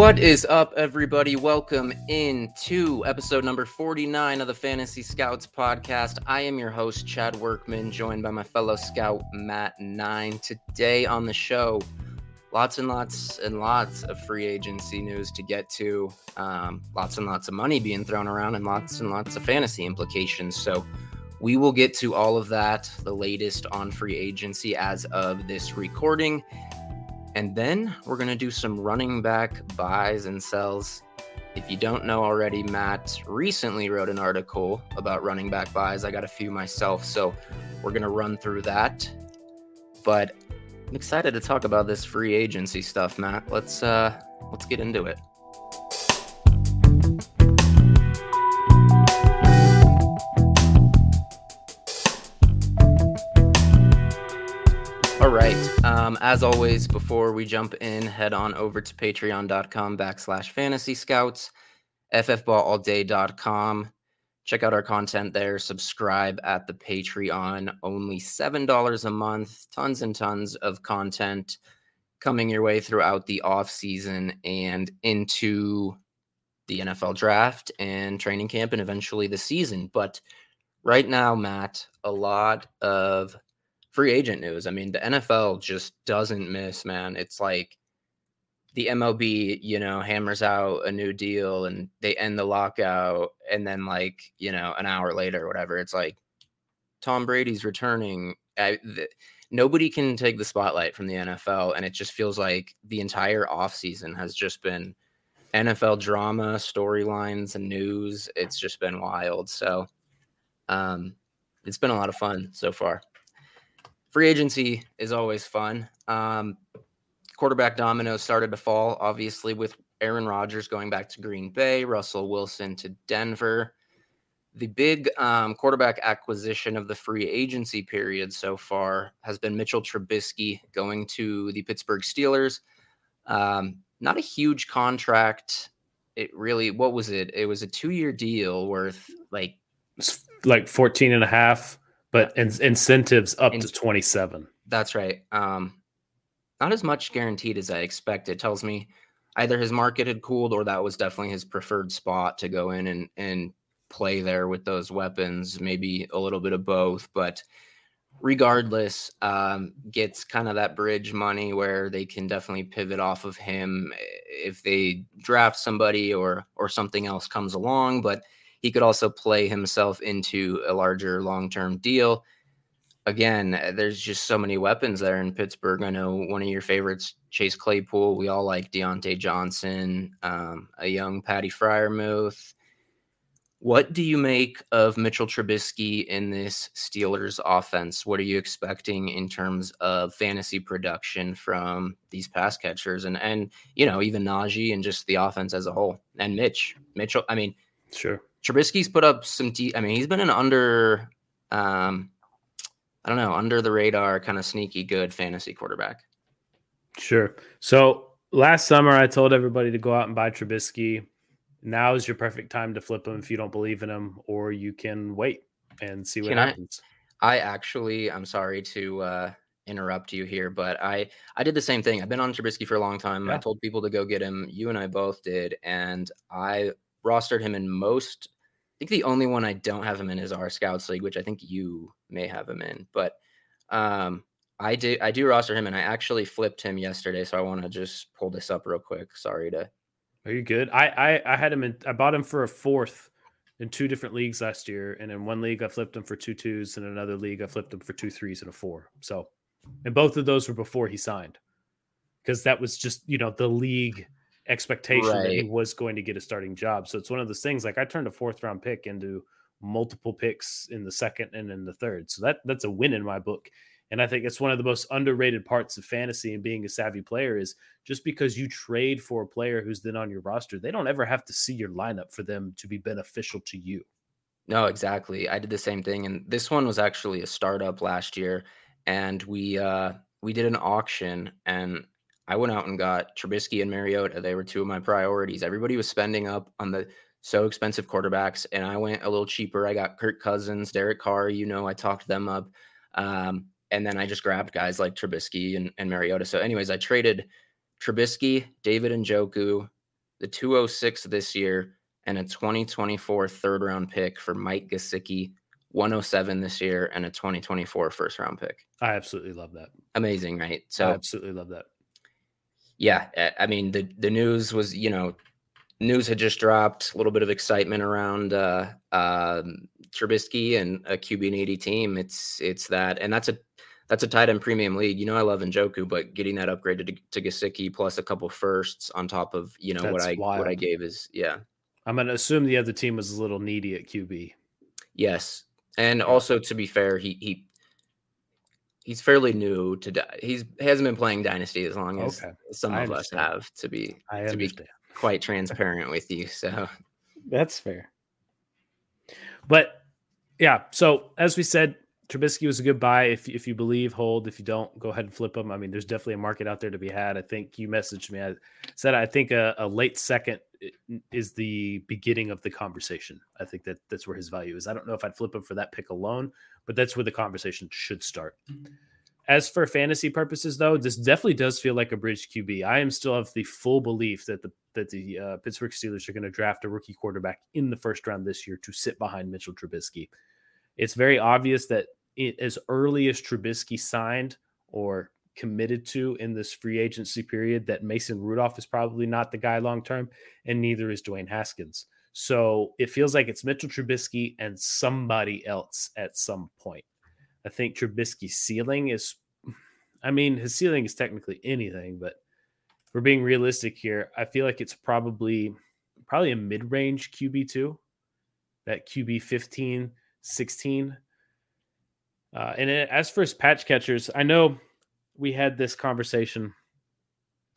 What is up, everybody? Welcome into episode number 49 of the Fantasy Scouts podcast. I am your host, Chad Workman, joined by my fellow scout, Matt Nine. Today on the show, lots and lots and lots of free agency news to get to, um, lots and lots of money being thrown around, and lots and lots of fantasy implications. So, we will get to all of that, the latest on free agency as of this recording. And then we're going to do some running back buys and sells. If you don't know already, Matt recently wrote an article about running back buys. I got a few myself, so we're going to run through that. But I'm excited to talk about this free agency stuff, Matt. Let's uh let's get into it. All right. Um, as always, before we jump in, head on over to patreon.com backslash fantasy scouts, ffballalday.com. Check out our content there. Subscribe at the Patreon. Only $7 a month. Tons and tons of content coming your way throughout the off season and into the NFL draft and training camp and eventually the season. But right now, Matt, a lot of free agent news. I mean, the NFL just doesn't miss, man. It's like the MLB, you know, hammers out a new deal and they end the lockout. And then, like, you know, an hour later or whatever, it's like Tom Brady's returning. I, the, nobody can take the spotlight from the NFL. And it just feels like the entire offseason has just been NFL drama, storylines, and news. It's just been wild. So, um, it's been a lot of fun so far free agency is always fun. Um, quarterback dominoes started to fall, obviously, with Aaron Rodgers going back to Green Bay, Russell Wilson to Denver. The big um, quarterback acquisition of the free agency period so far has been Mitchell Trubisky going to the Pittsburgh Steelers. Um, not a huge contract. It really, what was it? It was a two year deal worth like like 14 and a half but in- incentives up In- to 27. That's right. Um, not as much guaranteed as I expect. It Tells me either his market had cooled or that was definitely his preferred spot to go in and and play there with those weapons. Maybe a little bit of both, but regardless, um, gets kind of that bridge money where they can definitely pivot off of him if they draft somebody or or something else comes along. But he could also play himself into a larger long term deal. Again, there's just so many weapons there in Pittsburgh. I know one of your favorites, Chase Claypool. We all like Diontae Johnson, um, a young Patty Freiermuth. What do you make of Mitchell Trubisky in this Steelers offense? What are you expecting in terms of fantasy production from these pass catchers and and you know even Najee and just the offense as a whole and Mitch Mitchell? I mean, sure. Trubisky's put up some. De- I mean, he's been an under, um, I don't know, under the radar, kind of sneaky good fantasy quarterback. Sure. So last summer, I told everybody to go out and buy Trubisky. Now is your perfect time to flip him if you don't believe in him, or you can wait and see what can happens. I, I actually, I'm sorry to uh, interrupt you here, but I I did the same thing. I've been on Trubisky for a long time. Yeah. I told people to go get him. You and I both did, and I rostered him in most. I think the only one I don't have him in is our Scouts League, which I think you may have him in. But um, I do I do roster him, and I actually flipped him yesterday. So I want to just pull this up real quick. Sorry to. Are you good? I, I I had him in. I bought him for a fourth in two different leagues last year, and in one league I flipped him for two twos, and another league I flipped him for two threes and a four. So, and both of those were before he signed, because that was just you know the league expectation right. that he was going to get a starting job. So it's one of those things like I turned a fourth round pick into multiple picks in the second and in the third. So that that's a win in my book. And I think it's one of the most underrated parts of fantasy and being a savvy player is just because you trade for a player who's then on your roster, they don't ever have to see your lineup for them to be beneficial to you. No, exactly. I did the same thing and this one was actually a startup last year and we uh we did an auction and I went out and got Trubisky and Mariota. They were two of my priorities. Everybody was spending up on the so expensive quarterbacks, and I went a little cheaper. I got Kirk Cousins, Derek Carr. You know, I talked them up. Um, and then I just grabbed guys like Trubisky and, and Mariota. So, anyways, I traded Trubisky, David Njoku, the 206 this year, and a 2024 third round pick for Mike Gesicki, 107 this year, and a 2024 first round pick. I absolutely love that. Amazing, right? So I absolutely love that. Yeah, I mean the the news was you know news had just dropped, a little bit of excitement around uh, uh, Trubisky and a QB and 80 team. It's it's that, and that's a that's a tight end premium league. You know, I love Njoku, but getting that upgraded to, to Gesicki plus a couple firsts on top of you know that's what I wild. what I gave is yeah. I'm gonna assume the other team was a little needy at QB. Yes, and also to be fair, he he he's fairly new to he's he hasn't been playing dynasty as long as okay. some I of understand. us have to be I to be quite transparent with you. So that's fair. But yeah, so as we said, Trubisky was a good buy. If if you believe, hold. If you don't, go ahead and flip them. I mean, there's definitely a market out there to be had. I think you messaged me. I said I think a, a late second is the beginning of the conversation. I think that that's where his value is. I don't know if I'd flip him for that pick alone, but that's where the conversation should start. Mm-hmm. As for fantasy purposes, though, this definitely does feel like a bridge QB. I am still of the full belief that the that the uh, Pittsburgh Steelers are going to draft a rookie quarterback in the first round this year to sit behind Mitchell Trubisky. It's very obvious that it, as early as Trubisky signed or committed to in this free agency period, that Mason Rudolph is probably not the guy long term, and neither is Dwayne Haskins. So it feels like it's Mitchell Trubisky and somebody else at some point. I think Trubisky's ceiling is, I mean, his ceiling is technically anything, but we're being realistic here. I feel like it's probably probably a mid-range QB2, that QB 15, 16. Uh, and as for his pass catchers, I know we had this conversation.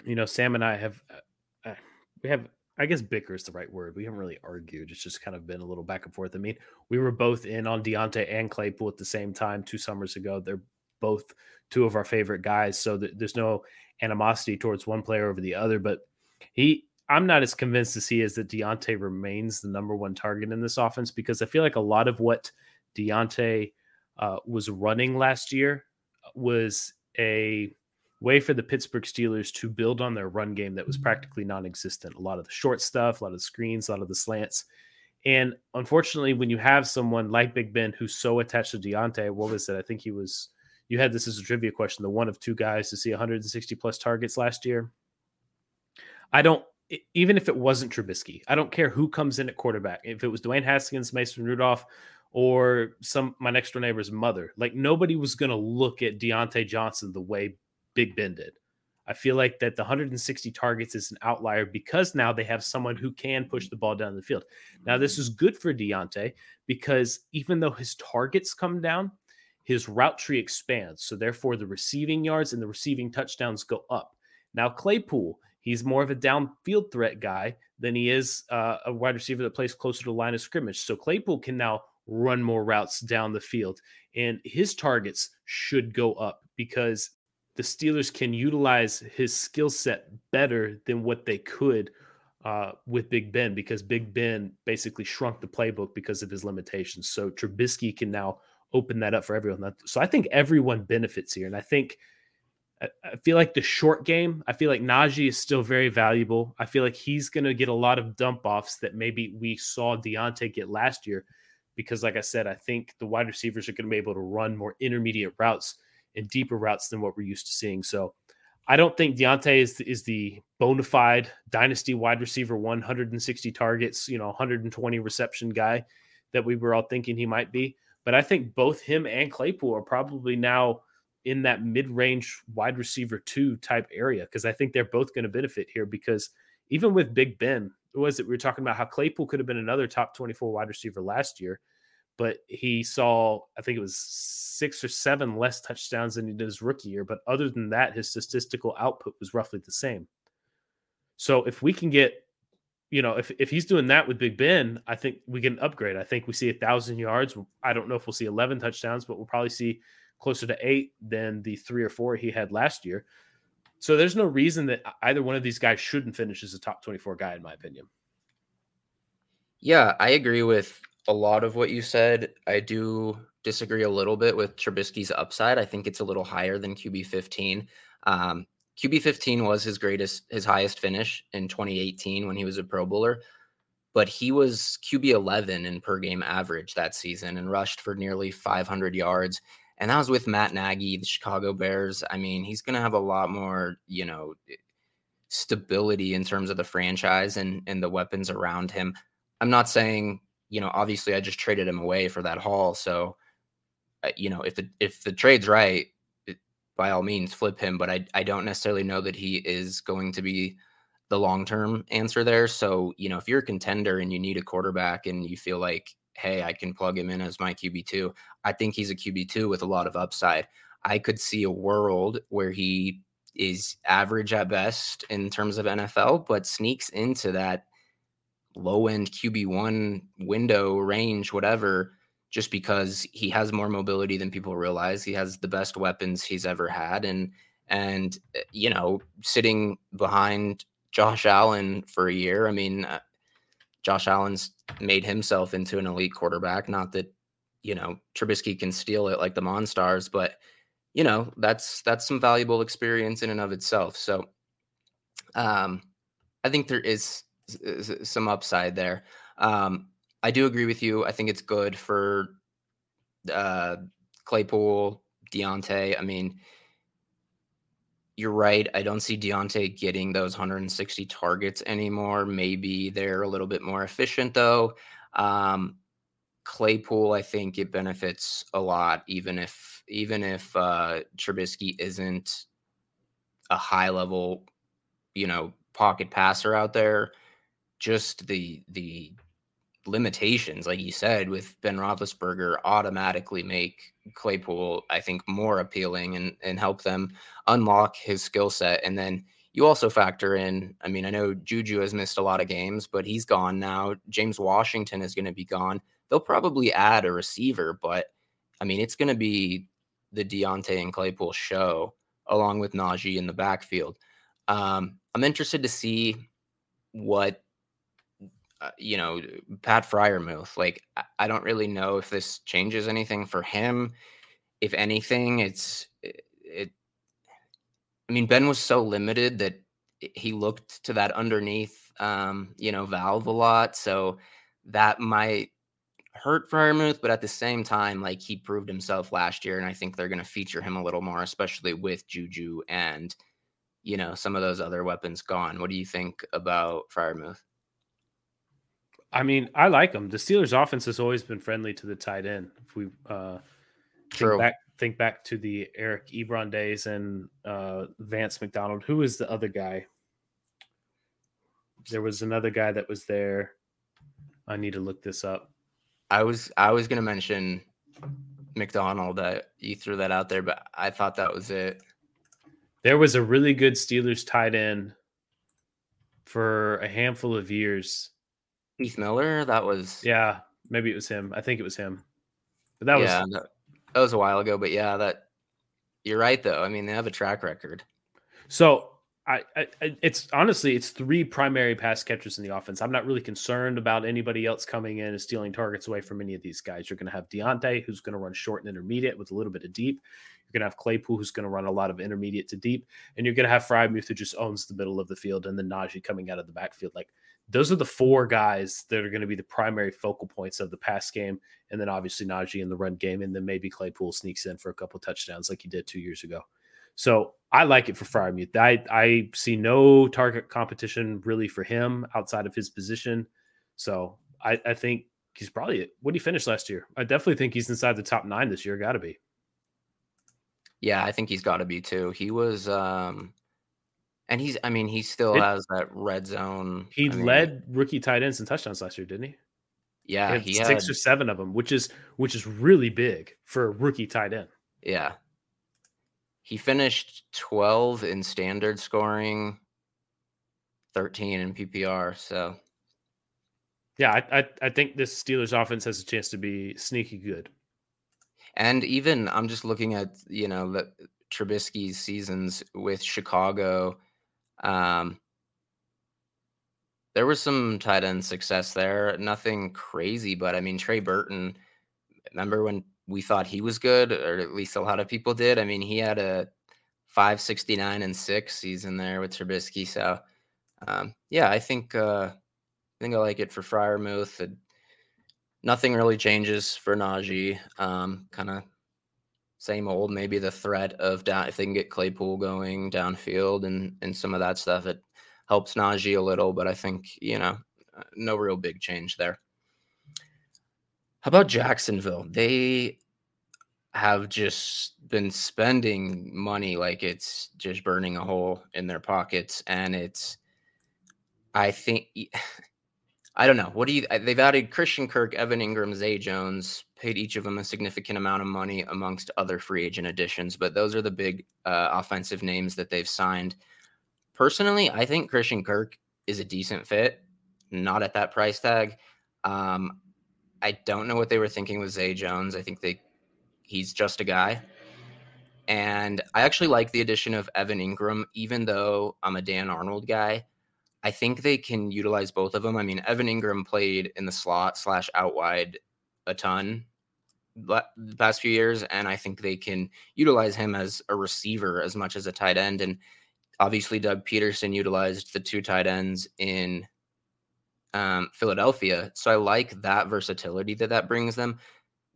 You know, Sam and I have, uh, uh we have I guess bicker is the right word. We haven't really argued. It's just kind of been a little back and forth. I mean, we were both in on Diontae and Claypool at the same time two summers ago. They're both two of our favorite guys, so th- there's no animosity towards one player over the other. But he, I'm not as convinced as he is that Diontae remains the number one target in this offense because I feel like a lot of what Diontae uh, was running last year was a way for the Pittsburgh Steelers to build on their run game that was mm-hmm. practically non existent. A lot of the short stuff, a lot of the screens, a lot of the slants. And unfortunately, when you have someone like Big Ben who's so attached to Diontae, what was it? I think he was, you had this as a trivia question, the one of two guys to see 160 plus targets last year. I don't, even if it wasn't Trubisky, I don't care who comes in at quarterback. If it was Dwayne Haskins, Mason Rudolph, or some my next door neighbor's mother, like nobody was going to look at Diontae Johnson the way Big Ben did. I feel like that the 160 targets is an outlier because now they have someone who can push the ball down the field. Now, this is good for Diontae because even though his targets come down, his route tree expands. So, therefore, the receiving yards and the receiving touchdowns go up. Now, Claypool, he's more of a downfield threat guy than he is uh, a wide receiver that plays closer to the line of scrimmage. So, Claypool can now run more routes down the field, and his targets should go up because the Steelers can utilize his skill set better than what they could uh, with Big Ben because Big Ben basically shrunk the playbook because of his limitations. So Trubisky can now open that up for everyone. So I think everyone benefits here. And I think I feel like the short game, I feel like Najee is still very valuable. I feel like he's going to get a lot of dump offs that maybe we saw Diontae get last year because, like I said, I think the wide receivers are going to be able to run more intermediate routes and deeper routes than what we're used to seeing. So I don't think Diontae is is the bona fide dynasty wide receiver, 160 targets, you know, 120 reception guy that we were all thinking he might be. But I think both him and Claypool are probably now in that mid range wide receiver two type area because I think they're both going to benefit here because even with Big Ben, it was it we were talking about how Claypool could have been another top 24 wide receiver last year but he saw I think it was six or seven less touchdowns than he did his rookie year. But other than that, his statistical output was roughly the same. So if we can get, you know, if if he's doing that with Big Ben, I think we get an upgrade. I think we see a thousand yards. I don't know if we'll see eleven touchdowns, but we'll probably see closer to eight than the three or four he had last year. So there's no reason that either one of these guys shouldn't finish as a top 24 guy, in my opinion. Yeah, I agree with a lot of what you said. I do disagree a little bit with Trubisky's upside. I think it's a little higher than QB 15. Um, QB 15 was his greatest, his highest finish in 2018 when he was a Pro Bowler, but he was QB 11 in per game average that season and rushed for nearly 500 yards. And that was with Matt Nagy, the Chicago Bears. I mean, he's going to have a lot more, you know, stability in terms of the franchise and and the weapons around him. I'm not saying, you know, obviously I just traded him away for that haul, so uh, you know, if the if the trade's right, it, by all means flip him, but I I don't necessarily know that he is going to be the long-term answer there. So, you know, if you're a contender and you need a quarterback and you feel like, hey, I can plug him in as my QB2, I think he's a QB2 with a lot of upside. I could see a world where he is average at best in terms of NFL, but sneaks into that low end QB1 window range, whatever, just because he has more mobility than people realize. He has the best weapons he's ever had. And, and, eh, you know, sitting behind Josh Allen for a year, I mean, uh, Josh Allen's made himself into an elite quarterback. Not that, you know, Trubisky can steal it like the Monstars, but you know that's that's some valuable experience in and of itself so um i think there is, some upside there um i do agree with you i think it's good for uh claypool Diontae. i mean you're right. I don't see Diontae getting those 160 targets anymore. Maybe they're a little bit more efficient though. Um, Claypool, I think it benefits a lot, even if even if uh, Trubisky isn't a high level, you know, pocket passer out there. Just the the limitations, like you said, with Ben Roethlisberger, automatically make Claypool, I think, more appealing and and help them unlock his skill set. And then you also factor in, I mean, I know Juju has missed a lot of games, but he's gone now. James Washington is going to be gone they'll probably add a receiver, but I mean, it's going to be the Diontae and Claypool show along with Najee in the backfield. Um, I'm interested to see what uh, you know Pat Freiermuth. Like, I, don't really know if this changes anything for him. If anything, it's it, it. I mean, Ben was so limited that he looked to that underneath, um, you know, valve a lot. So that might hurt Freiermuth, but at the same time, like he proved himself last year, and I think they're going to feature him a little more, especially with Juju and you know some of those other weapons gone. What do you think about Freiermuth? I mean, I like them. The Steelers' offense has always been friendly to the tight end. If we uh, think back, think back to the Eric Ebron days and uh, Vance McDonald. Who is the other guy? There was another guy that was there. I need to look this up. I was I was gonna mention McDonald. That you threw that out there, but I thought that was it. There was a really good Steelers tight end for a handful of years. Heath Miller. That was yeah. Maybe it was him. I think it was him. But that yeah, was that, that was a while ago. But yeah, that you're right though. I mean, they have a track record. So I, I, it's honestly it's three primary pass catchers in the offense. I'm not really concerned about anybody else coming in and stealing targets away from any of these guys. You're going to have Diontae, who's going to run short and intermediate with a little bit of deep. You're going to have Claypool, who's going to run a lot of intermediate to deep, and you're going to have Freiermuth, who just owns the middle of the field, and then Najee coming out of the backfield. Like those are the four guys that are going to be the primary focal points of the pass game, and then obviously Najee in the run game, and then maybe Claypool sneaks in for a couple touchdowns like he did two years ago. So I like it for Freiermuth. I I see no target competition really for him outside of his position. So I, I think he's probably what did he finish last year? I definitely think he's inside the top nine this year. Got to be. Yeah, I think he's got to be too. He was, um and he's. I mean, he still it, has that red zone. He I mean, led rookie tight ends and touchdowns last year, didn't he? Yeah, he, he six had, or seven of them, which is which is really big for a rookie tight end. Yeah, he finished 12 in standard scoring, 13 in PPR. So, yeah, I, I, I think this Steelers offense has a chance to be sneaky good. And even I'm just looking at you know the Trubisky's seasons with Chicago. Um, there was some tight end success there. Nothing crazy, but I mean Trey Burton. Remember when we thought he was good, or at least a lot of people did. I mean, he had a 569 and six season there with Trubisky. So, um, yeah, I think uh, I think I like it for Freiermuth. It, nothing really changes for Najee. Um, kind of same old. Maybe the threat of down if they can get Claypool going downfield and and some of that stuff, it helps Najee a little. But I think you know, uh, no real big change there. How about Jacksonville? They have just been spending money like it's just burning a hole in their pockets. And it's, I think, I don't know. What do you, they've added Christian Kirk, Evan Engram, Zay Jones, paid each of them a significant amount of money amongst other free agent additions, but those are the big uh, offensive names that they've signed. Personally, I think Christian Kirk is a decent fit, not at that price tag. Um, I don't know what they were thinking with Zay Jones. I think they he's just a guy. And I actually like the addition of Evan Engram, even though I'm a Dan Arnold guy. I think they can utilize both of them. I mean, Evan Engram played in the slot slash out wide a ton the past few years, and I think they can utilize him as a receiver as much as a tight end. And obviously, Doug Pederson utilized the two tight ends in um, Philadelphia. So I like that versatility that that brings them.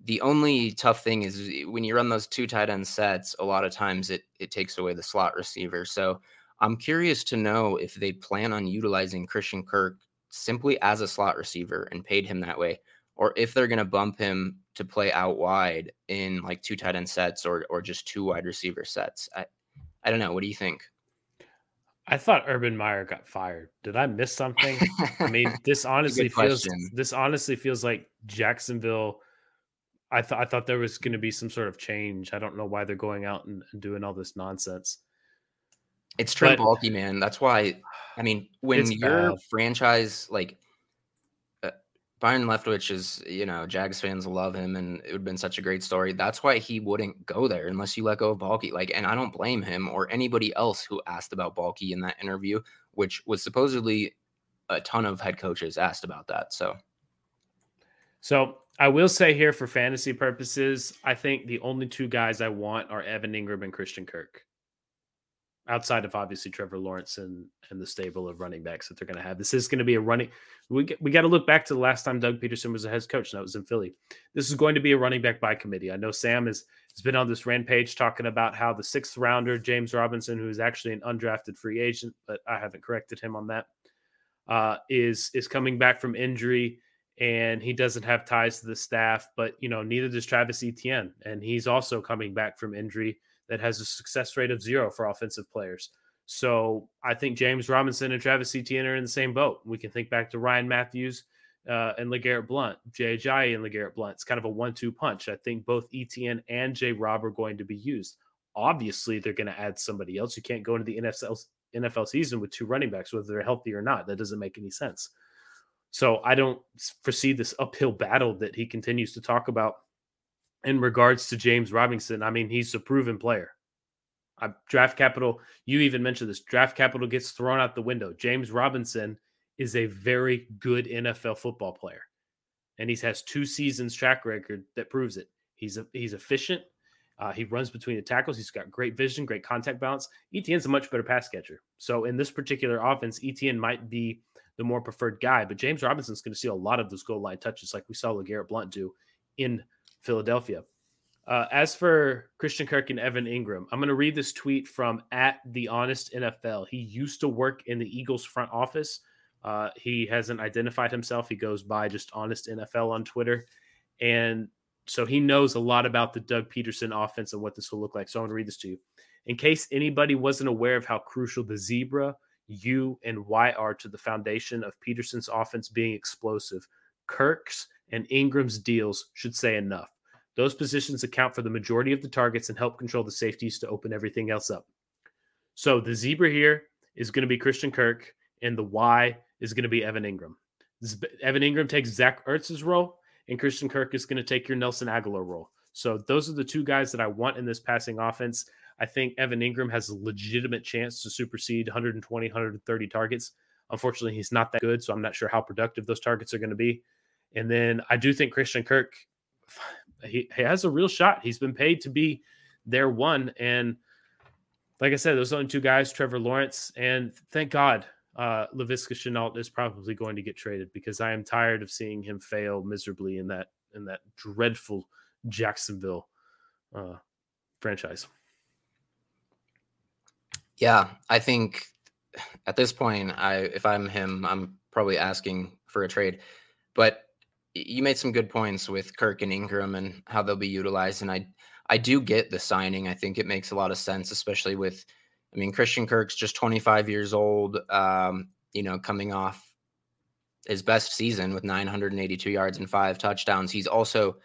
The only tough thing is when you run those two tight end sets, a lot of times it it takes away the slot receiver. So I'm curious to know if they plan on utilizing Christian Kirk simply as a slot receiver and paid him that way, or if they're going to bump him to play out wide in like two tight end sets or or just two wide receiver sets. I I don't know. What do you think? I thought Urban Meyer got fired. Did I miss something? I mean, this honestly feels this honestly feels like Jacksonville. I thought I thought there was going to be some sort of change. I don't know why they're going out and, and doing all this nonsense. It's Trent Baalke, man. That's why. I mean, when your bad. franchise like uh, Byron Leftwich is, you know, Jags fans love him, and it would have been such a great story. That's why he wouldn't go there unless you let go of Baalke. Like, and I don't blame him or anybody else who asked about Baalke in that interview, which was supposedly a ton of head coaches asked about that. So, so I will say here for fantasy purposes, I think the only two guys I want are Evan Engram and Christian Kirk outside of obviously Trevor Lawrence and and the stable of running backs that they're going to have. This is going to be a running. We we got to look back to the last time Doug Pederson was a head coach, and that was in Philly. This is going to be a running back by committee. I know Sam has has been on this rampage talking about how the sixth rounder James Robinson, who is actually an undrafted free agent, but I haven't corrected him on that, uh, is is coming back from injury. And he doesn't have ties to the staff, but you know neither does Travis Etienne, and he's also coming back from injury that has a success rate of zero for offensive players. So I think James Robinson and Travis Etienne are in the same boat. We can think back to Ryan Mathews uh, and LeGarrette Blunt, Ajayi and LeGarrette Blunt. It's kind of a one-two punch. I think both Etienne and J. Rob are going to be used. Obviously, they're going to add somebody else. You can't go into the NFL NFL season with two running backs, whether they're healthy or not. That doesn't make any sense. So I don't foresee this uphill battle that he continues to talk about in regards to James Robinson. I mean, he's a proven player. I, draft capital, you even mentioned this draft capital gets thrown out the window. James Robinson is a very good NFL football player. And he has two seasons track record that proves it. He's a, he's efficient. Uh, he runs between the tackles. He's got great vision, great contact balance. Etienne's a much better pass catcher. So in this particular offense, Etienne might be the more preferred guy, but James Robinson's going to see a lot of those goal line touches, like we saw LeGarrette Blunt do in Philadelphia. Uh, as for Christian Kirk and Evan Engram, I'm going to read this tweet from at the Honest NFL. He used to work in the Eagles front office. Uh, he hasn't identified himself. He goes by just Honest NFL on Twitter, and so he knows a lot about the Doug Pederson offense and what this will look like. So I'm going to read this to you. In case anybody wasn't aware of how crucial the zebra, U, and Y are to the foundation of Pederson's offense being explosive, Kirk's and Engram's deals should say enough. Those positions account for the majority of the targets and help control the safeties to open everything else up. So the zebra here is going to be Christian Kirk, and the Y is going to be Evan Engram. Evan Engram takes Zach Ertz's role, and Christian Kirk is going to take your Nelson Agholor role. So those are the two guys that I want in this passing offense. I think Evan Engram has a legitimate chance to supersede 120, 130 targets. Unfortunately, he's not that good, so I'm not sure how productive those targets are going to be. And then I do think Christian Kirk he, has a real shot. He's been paid to be their one. And like I said, those only two guys, Trevor Lawrence, and thank God uh Laviska Shenault is probably going to get traded because I am tired of seeing him fail miserably in that in that dreadful Jacksonville uh franchise. Yeah, I think at this point, I if I'm him, I'm probably asking for a trade. But you made some good points with Kirk and Engram and how they'll be utilized, and I I do get the signing. I think it makes a lot of sense, especially with, I mean, Christian Kirk's just 25 years old. Um, you know, coming off his best season with 982 yards and five touchdowns. He's also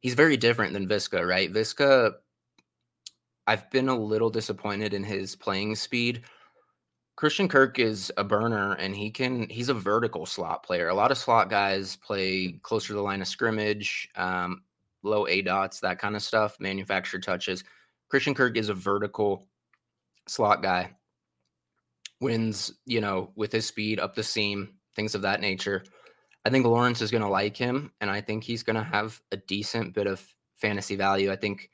he's very different than Viska, right? Viska, I've been a little disappointed in his playing speed. Christian Kirk is a burner and he can he's a vertical slot player. A lot of slot guys play closer to the line of scrimmage, um, low dots, that kind of stuff, manufactured touches. Christian Kirk is a vertical slot guy. Wins, you know, with his speed up the seam, things of that nature. I think Lawrence is going to like him and I think he's going to have a decent bit of fantasy value. I think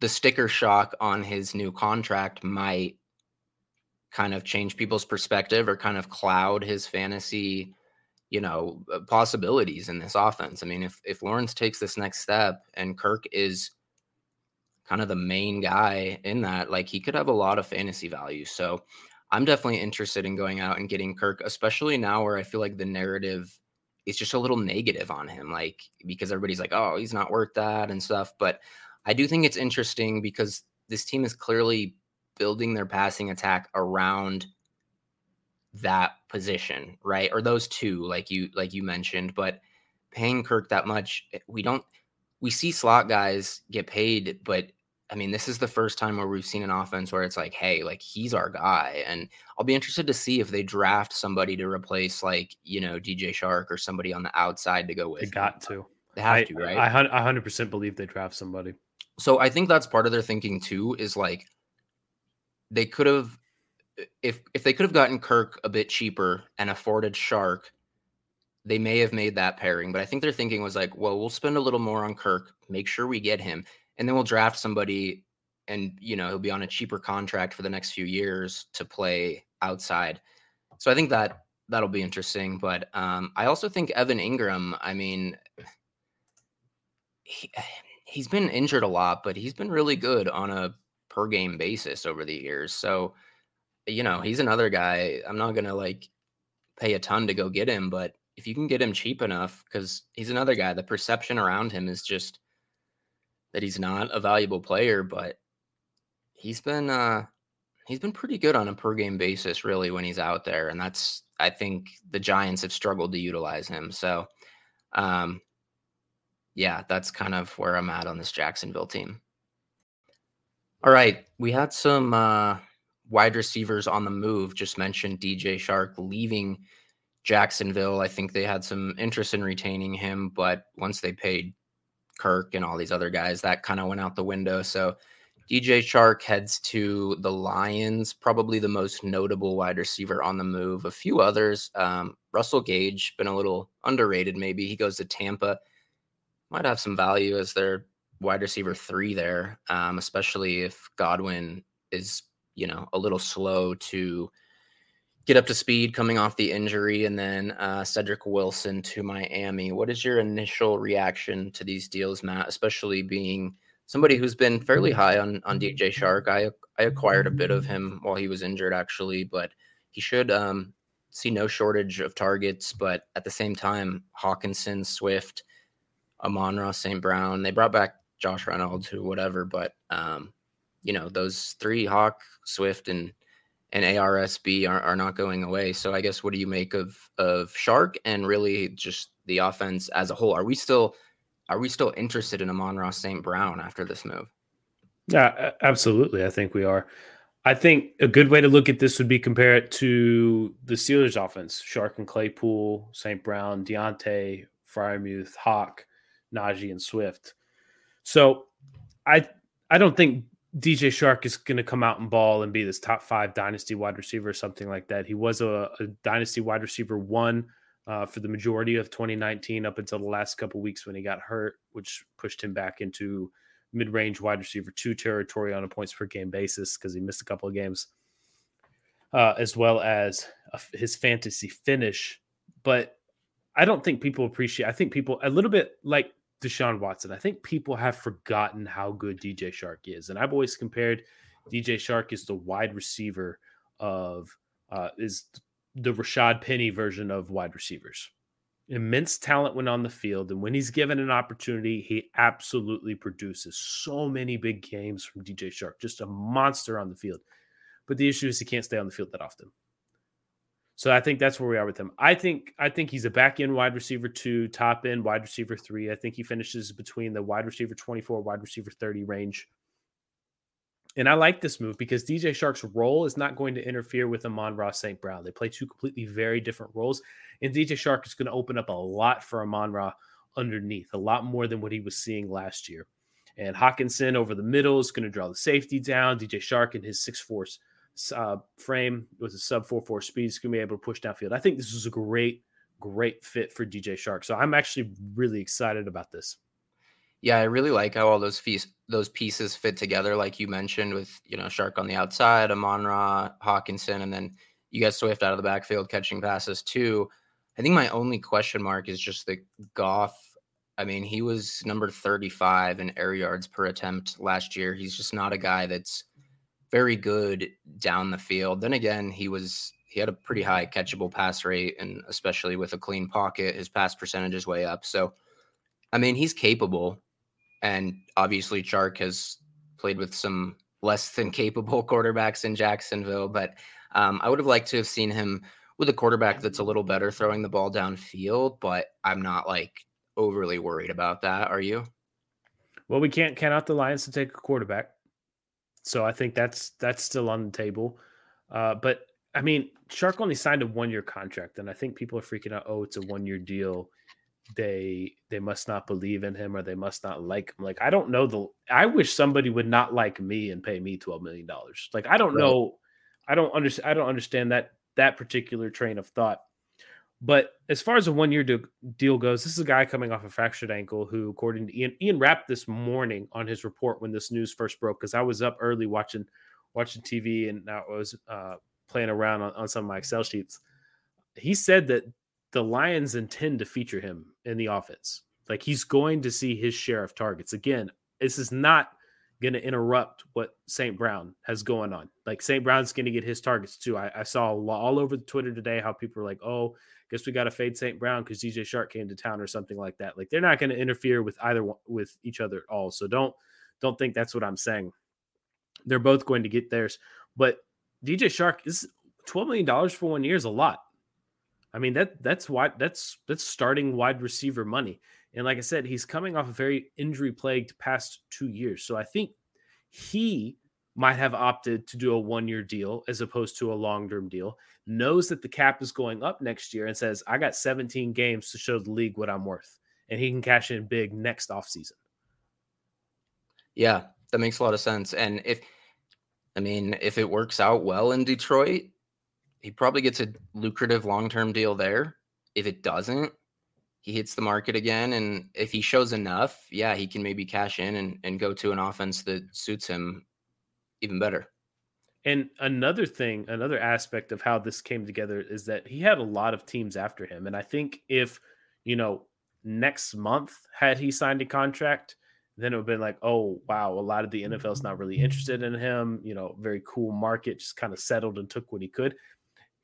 the sticker shock on his new contract might kind of change people's perspective or kind of cloud his fantasy you know uh, possibilities in this offense. I mean if if lawrence takes this next step and kirk is kind of the main guy in that like he could have a lot of fantasy value. So i'm definitely interested in going out and getting kirk especially now where i feel like the narrative is just a little negative on him like because everybody's like oh he's not worth that and stuff. But I do think it's interesting because this team is clearly building their passing attack around that position, right? Or those two, like you like you mentioned, but paying Kirk that much, eh, we don't we see slot guys get paid, but I mean, this is the first time where we've seen an offense where it's like, hey, like he's our guy. And I'll be interested to see if they draft somebody to replace like, you know, DJ Chark or somebody on the outside to go with. They got to. They have I, to, right? I, I 100% believe they draft somebody. So I think that's part of their thinking too is like they could have if if they could have gotten Kirk a bit cheaper and afforded Chark, they may have made that pairing. But I think their thinking was like, well, we'll spend a little more on Kirk, make sure we get him, and then we'll draft somebody and you know he'll be on a cheaper contract for the next few years to play outside. So I think that that'll be interesting. But um, I also think Evan Engram. I mean, he, he's been injured a lot, but he's been really good on a per game basis over the years. So, you know, he's another guy. I'm not gonna like pay a ton to go get him, but if you can get him cheap enough, because he's another guy, the perception around him is just that he's not a valuable player, but he's been uh he's been pretty good on a per game basis, really, when he's out there. And that's I think the Giants have struggled to utilize him. So um yeah, that's kind of where I'm at on this Jacksonville team. All right, we had some uh, wide receivers on the move. Just mentioned DJ Chark leaving Jacksonville. I think they had some interest in retaining him, but once they paid Kirk and all these other guys, that kind of went out the window. So DJ Chark heads to the Lions, probably the most notable wide receiver on the move. A few others, um, Russell Gage, been a little underrated. Maybe he goes to Tampa might have some value as their wide receiver three there, um, especially if Godwin is, you know, a little slow to get up to speed coming off the injury. And then uh, Cedric Wilson to Miami. What is your initial reaction to these deals, Matt? Especially being somebody who's been fairly high on on DJ Chark? I I acquired a bit of him while he was injured, actually, but he should um, see no shortage of targets. But at the same time, Hockenson, Swift Amon-Ra St. Brown. They brought back Josh Reynolds, who whatever, but um, you know, those three Hawk, Swift, and and ARSB are, are not going away. So I guess what do you make of of Chark and really just the offense as a whole? Are we still are we still interested in Amon-Ra St. Brown after this move? Yeah, absolutely. I think we are. I think a good way to look at this would be compare it to the Steelers offense. Chark and Claypool, St. Brown, Diontae, Freiermuth, Hawk Najee and Swift. So I I don't think DJ Chark is going to come out and ball and be this top five dynasty wide receiver or something like that. He was a, a dynasty wide receiver one uh, for the majority of 2019 up until the last couple weeks when he got hurt, which pushed him back into mid-range wide receiver two territory on a points per game basis because he missed a couple of games, uh, as well as his fantasy finish. But I don't think people appreciate. I think people a little bit like Deshaun Watson. I think people have forgotten how good DJ Chark is, and I've always compared DJ Chark is the wide receiver of uh, is the Rashad Penny version of wide receivers. Immense talent when on the field, and when he's given an opportunity, he absolutely produces so many big games from DJ Chark. Just a monster on the field. But the issue is he can't stay on the field that often. So I think that's where we are with him. I think I think he's a back end wide receiver two, top end wide receiver three. I think he finishes between the wide receiver 24, wide receiver 30 range. And I like this move because DJ Chark's role is not going to interfere with Amon-Ra St. Brown. They play two completely very different roles. And DJ Chark is going to open up a lot for Amon-Ra underneath, a lot more than what he was seeing last year. And Hockenson over the middle is going to draw the safety down. DJ Chark and his 6'4 uh, frame with a sub 4 4 speed going to be able to push downfield. I think this is a great, great fit for DJ Chark. So I'm actually really excited about this. Yeah, I really like how all those fees, those pieces fit together, like you mentioned, with you know Chark on the outside, Amon-Ra, Hockenson, and then you get Swift out of the backfield catching passes too. I think my only question mark is just the Goff. I mean, he was number 35 in air yards per attempt last year. He's just not a guy that's very good down the field. Then again, he was he had a pretty high catchable pass rate, and especially with a clean pocket, his pass percentage is way up. So, I mean, he's capable, and obviously, Chark has played with some less than capable quarterbacks in Jacksonville. But um, I would have liked to have seen him with a quarterback that's a little better throwing the ball downfield. But I'm not like overly worried about that. Are you? Well, we can't count out the Lions to take a quarterback. So I think that's that's still on the table. Uh, but I mean, Chark only signed a one year contract, and I think people are freaking out. Oh, it's a one year deal. They they must not believe in him, or they must not like him. Like I don't know the. I wish somebody would not like me and pay me twelve million dollars. Like I don't right. know. I don't understand. I don't understand that that particular train of thought. But as far as a one year deal goes, this is a guy coming off a fractured ankle who, according to Ian, Ian Rapp this morning on his report when this news first broke, because I was up early watching watching TV and I was uh, playing around on, on some of my Excel sheets. He said that the Lions intend to feature him in the offense. Like he's going to see his share of targets. Again, this is not going to interrupt what St. Brown has going on. Like St. Brown's going to get his targets too. I, I saw all over Twitter today how people were like, "Oh, guess we got to fade St. Brown because DJ Chark came to town or something like that." Like they're not going to interfere with either with each other at all. So don't don't think that's what I'm saying. They're both going to get theirs, but DJ Chark is twelve million dollars for one year is a lot. I mean that that's why that's that's starting wide receiver money. And like I said, he's coming off a very injury plagued past two years. So I think he might have opted to do a one year deal as opposed to a long term deal, knows that the cap is going up next year and says, I got 17 games to show the league what I'm worth. And he can cash in big next offseason. Yeah, that makes a lot of sense. And if, I mean, if it works out well in Detroit, he probably gets a lucrative long term deal there. If it doesn't, he hits the market again. And if he shows enough, yeah, he can maybe cash in and, and go to an offense that suits him even better. And another thing, another aspect of how this came together is that he had a lot of teams after him. And I think if, you know, next month had he signed a contract, then it would have been like, oh, wow, a lot of the NFL's mm-hmm. not really interested in him. You know, very cool market, just kind of settled and took what he could.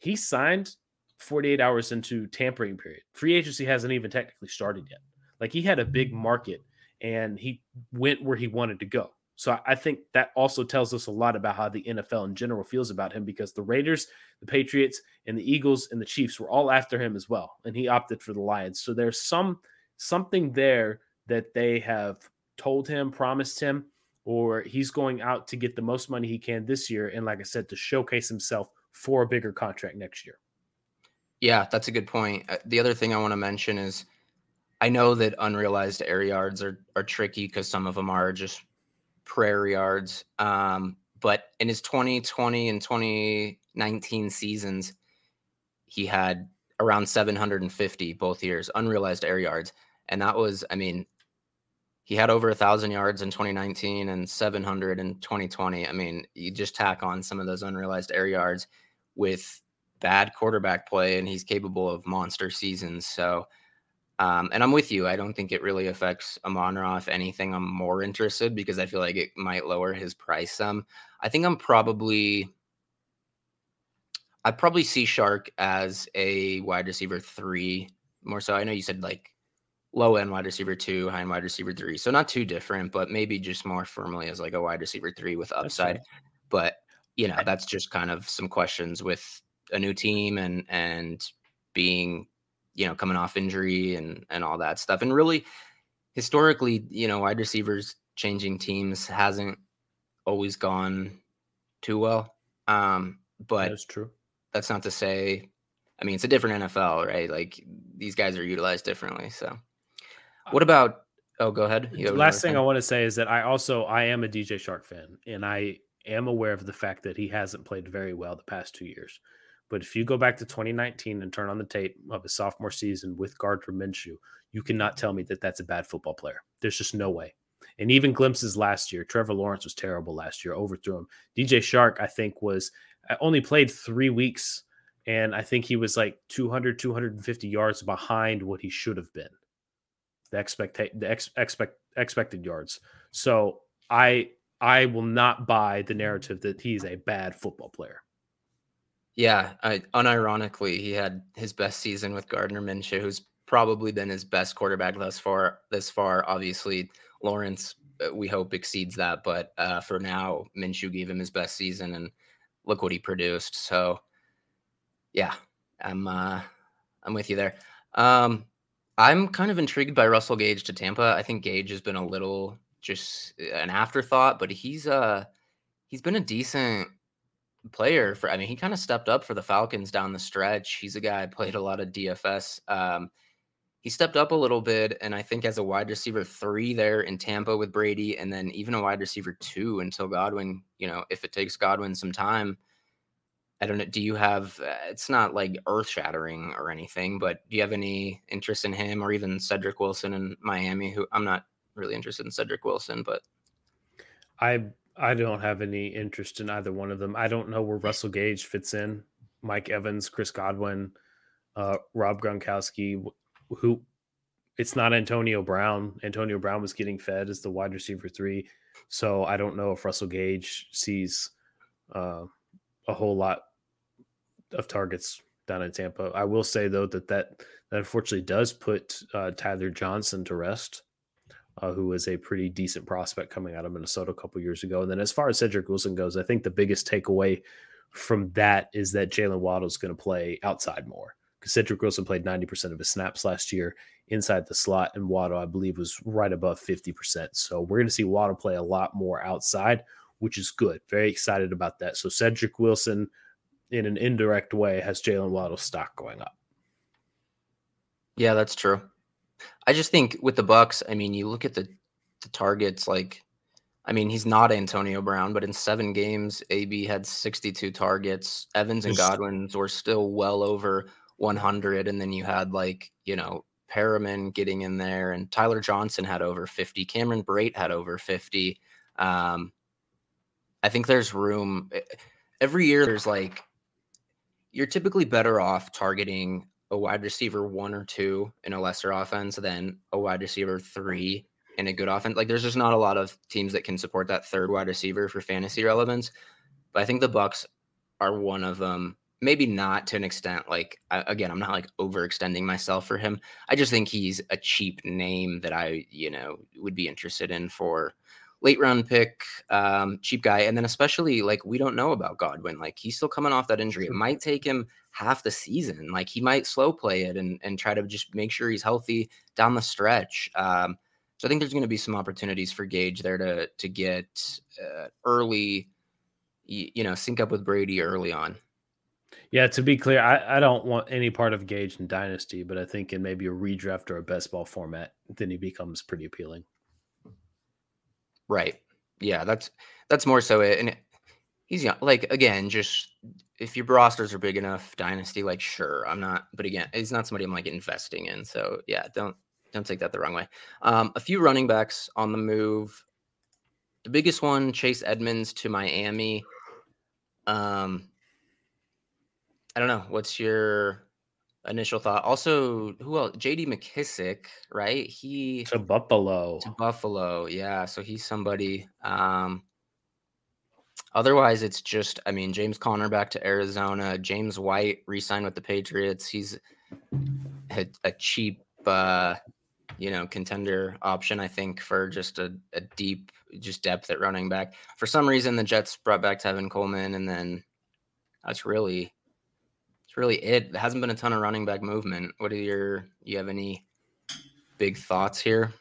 He signed 48 hours into tampering period. Free agency hasn't even technically started yet. Like he had a big market and he went where he wanted to go. So I think that also tells us a lot about how the NFL in general feels about him because the Raiders, the Patriots, and the Eagles and the Chiefs were all after him as well, and he opted for the Lions. So there's some something there that they have told him, promised him, or he's going out to get the most money he can this year, and like I said, to showcase himself for a bigger contract next year. Yeah, that's a good point. Uh, the other thing I want to mention is I know that unrealized air yards are are tricky because some of them are just prairie yards. Um, but in his 2020 and 2019 seasons, he had around 750 both years, unrealized air yards. And that was, I mean, he had over a thousand yards in 2019 and 700 in 2020. I mean, you just tack on some of those unrealized air yards with bad quarterback play, and he's capable of monster seasons. So, um, and I'm with you. I don't think it really affects Amon-Ra. If anything, I'm more interested because I feel like it might lower his price some. I think I'm probably I probably see Chark as a wide receiver three more so. I know you said like low end wide receiver two, high end wide receiver three. So not too different, but maybe just more firmly as like a wide receiver three with upside. But you know, that's just kind of some questions with a new team and and being, you know, coming off injury and and all that stuff. And really historically, you know, wide receivers changing teams hasn't always gone too well. Um, but that's true that's not to say I mean it's a different NFL, right? Like these guys are utilized differently. So what about oh go ahead. The last thing I want to say is that I also I am a DJ Chark fan and I am aware of the fact that he hasn't played very well the past two years. But if you go back to 2019 and turn on the tape of his sophomore season with Gardner Minshew, you cannot tell me that that's a bad football player. There's just no way. And even glimpses last year, Trevor Lawrence was terrible last year, overthrew him. DJ Chark, I think, was uh, only played three weeks, and I think he was like 200, 250 yards behind what he should have been. The expect the ex, expect expected yards. So I I will not buy the narrative that he's a bad football player. Yeah, I, unironically, he had his best season with Gardner Minshew, who's probably been his best quarterback thus far. This far, obviously, Lawrence, uh, we hope exceeds that, but uh, for now, Minshew gave him his best season, and look what he produced. So yeah, I'm uh I'm with you there. Um I'm kind of intrigued by Russell Gage to Tampa. I think Gage has been a little just an afterthought, but he's uh he's been a decent player for I mean he kind of stepped up for the Falcons down the stretch. He's a guy I played a lot of DFS. Um he stepped up a little bit, and I think as a wide receiver three there in Tampa with Brady, and then even a wide receiver two until Godwin. You know, if it takes Godwin some time, I don't know. Do you have? Uh, it's not like earth shattering or anything, but do you have any interest in him or even Cedrick Wilson in Miami? Who I'm not really interested in Cedrick Wilson, but I I don't have any interest in either one of them. I don't know where Russell Gage fits in. Mike Evans, Chris Godwin, uh, Rob Gronkowski who it's not Antonio Brown. Antonio Brown was getting fed as the wide receiver three. So I don't know if Russell Gage sees uh, a whole lot of targets down in Tampa. I will say though that that, that unfortunately does put uh, Tyler Johnson to rest, uh, who was a pretty decent prospect coming out of Minnesota a couple years ago. And then as far as Cedrick Wilson goes, I think the biggest takeaway from that is that Jaylen Waddle is going to play outside more. Because Cedrick Wilson played 90% of his snaps last year inside the slot, and Waddle, I believe, was right above 50%. So we're going to see Waddle play a lot more outside, which is good. Very excited about that. So Cedrick Wilson, in an indirect way, has Jaylen Waddle's stock going up. Yeah, that's true. I just think with the Bucks, I mean, you look at the the targets like I mean, he's not Antonio Brown, but in seven games, AB had 62 targets. Evans and Godwin's were still well over 100 and then you had like you know Perriman getting in there and Tyler Johnson had over 50 Cameron Brate had over 50 um I think there's room every year there's like you're typically better off targeting a wide receiver one or two in a lesser offense than a wide receiver three in a good offense. Like there's just not a lot of teams that can support that third wide receiver for fantasy relevance. But I think the Bucks are one of them maybe not to an extent like again i'm not like overextending myself for him. I just think he's a cheap name that i you know would be interested in for late round pick um cheap guy. And then especially like we don't know about godwin. Like he's still coming off that injury. It might take him half the season like he might slow play it and and try to just make sure he's healthy down the stretch um so i think there's going to be some opportunities for gage there to to get uh, early you know sync up with brady early on yeah, to be clear, I, I don't want any part of Gage in Dynasty, but I think in maybe a redraft or a best ball format, then he becomes pretty appealing. Right. Yeah, that's that's more so it. And he's young. Like again, just if your rosters are big enough, dynasty, like sure, I'm not. But again, he's not somebody I'm like investing in. So yeah, don't don't take that the wrong way. Um, a few running backs on the move. The biggest one, Chase Edmonds to Miami. Um, I don't know. What's your initial thought? Also, who else? J.D. McKissic, right? He to Buffalo. To Buffalo, yeah. So he's somebody. Um, otherwise, it's just. I mean, James Conner back to Arizona. James White re-signed with the Patriots. He's a, a cheap, uh, you know, contender option. I think for just a, a deep, just depth at running back. For some reason, the Jets brought back Tevin Coleman, and then that's really it's really it. There hasn't been a ton of running back movement. What are your you have any big thoughts here?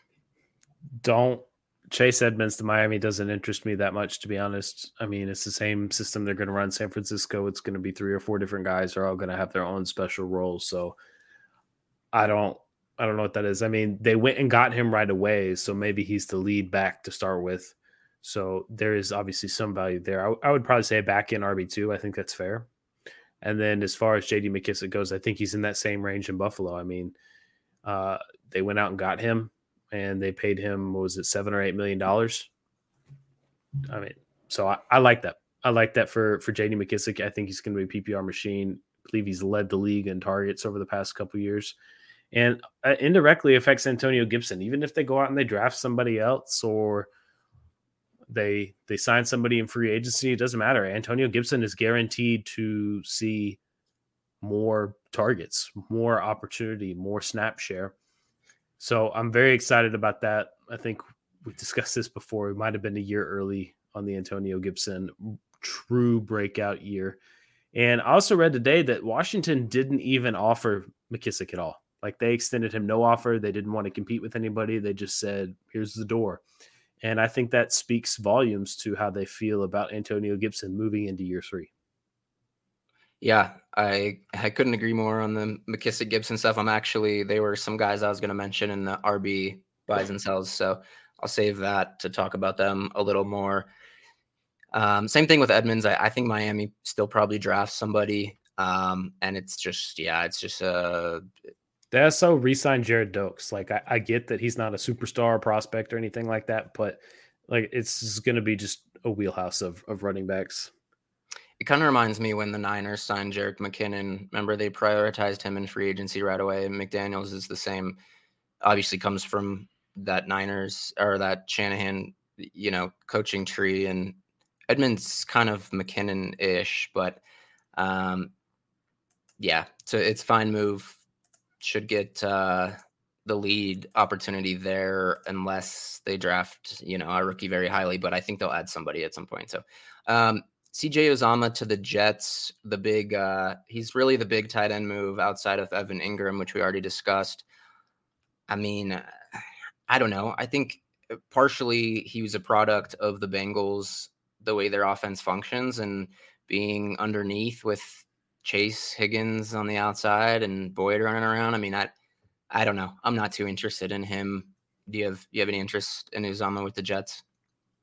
Don't Chase Edmonds to Miami doesn't interest me that much, to be honest. I mean, it's the same system they're going to run San Francisco. It's going to be three or four different guys. They're all going to have their own special roles. So I don't, I don't know what that is. I mean, they went and got him right away, so maybe he's the lead back to start with. So there is obviously some value there. I, I would probably say back in RB two. I think that's fair. And then as far as JD McKissic goes, I think he's in that same range in Buffalo. I mean, uh, they went out and got him and they paid him, what was it seven or eight million dollars? I mean, so I, I, like that. I like that for for JD McKissic. I think he's going to be a PPR machine. I believe he's led the league in targets over the past couple years, and uh, indirectly affects Antonio Gibson. Even if they go out and they draft somebody else or they they sign somebody in free agency, it doesn't matter. Antonio Gibson is guaranteed to see more targets, more opportunity, more snap share. So I'm very excited about that. I think we discussed this before. We might have been a year early on the Antonio Gibson true breakout year. And I also read today that Washington didn't even offer McKissic at all. Like they extended him no offer. They didn't want to compete with anybody. They just said, here's the door. And I think that speaks volumes to how they feel about Antonio Gibson moving into year three. Yeah, I I couldn't agree more on the McKissic Gibson stuff. I'm actually they were some guys I was going to mention in the RB buys and sells, so I'll save that to talk about them a little more. Um, same thing with Edmonds. I, I, think Miami still probably drafts somebody, um, and it's just yeah, it's just uh they also re-signed Gerrid Doaks. Like I, I, get that he's not a superstar prospect or anything like that, but like it's going to be just a wheelhouse of of running backs. It kind of reminds me when the Niners signed Jerick McKinnon. Remember they prioritized him in free agency right away. McDaniel's is the same. Obviously comes from that Niners or that Shanahan, you know, coaching tree and Edmonds kind of McKinnon-ish, but um yeah, so it's fine move should get uh, the lead opportunity there unless they draft, you know, a rookie very highly. But I think they'll add somebody at some point. So um, CJ Uzomah to the Jets, the big, uh, he's really the big tight end move outside of Evan Engram, which we already discussed. I mean, I don't know. I think partially he was a product of the Bengals, the way their offense functions and being underneath with Chase Higgins on the outside and Boyd running around. I mean, I I don't know. I'm not too interested in him. Do you have you have any interest in Uzomah with the Jets?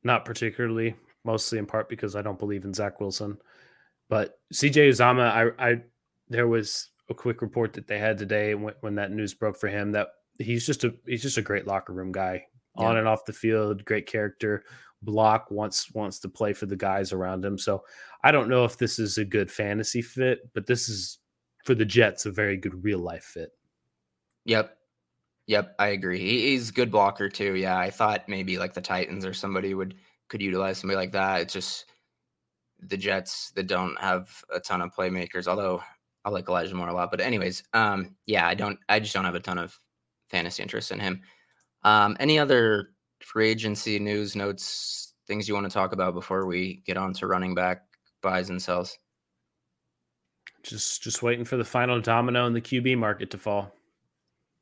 Not particularly, mostly in part because I don't believe in Zach Wilson. But CJ Uzomah, I I there was a quick report that they had today when, when that news broke for him that he's just a he's just a great locker room guy yeah. on and off the field, great character, block wants wants to play for the guys around him. So I don't know if this is a good fantasy fit, but this is for the Jets a very good real life fit. Yep. Yep, I agree. He's good blocker too. Yeah, I thought maybe like the Titans or somebody would could utilize somebody like that. It's just the Jets that don't have a ton of playmakers. Although I like Elijah Moore a lot, but anyways, um, yeah, I don't. I just don't have a ton of fantasy interest in him. Um, any other free agency news notes, things you want to talk about before we get on to running back buys and sells? Just just waiting for the final domino in the QB market to fall.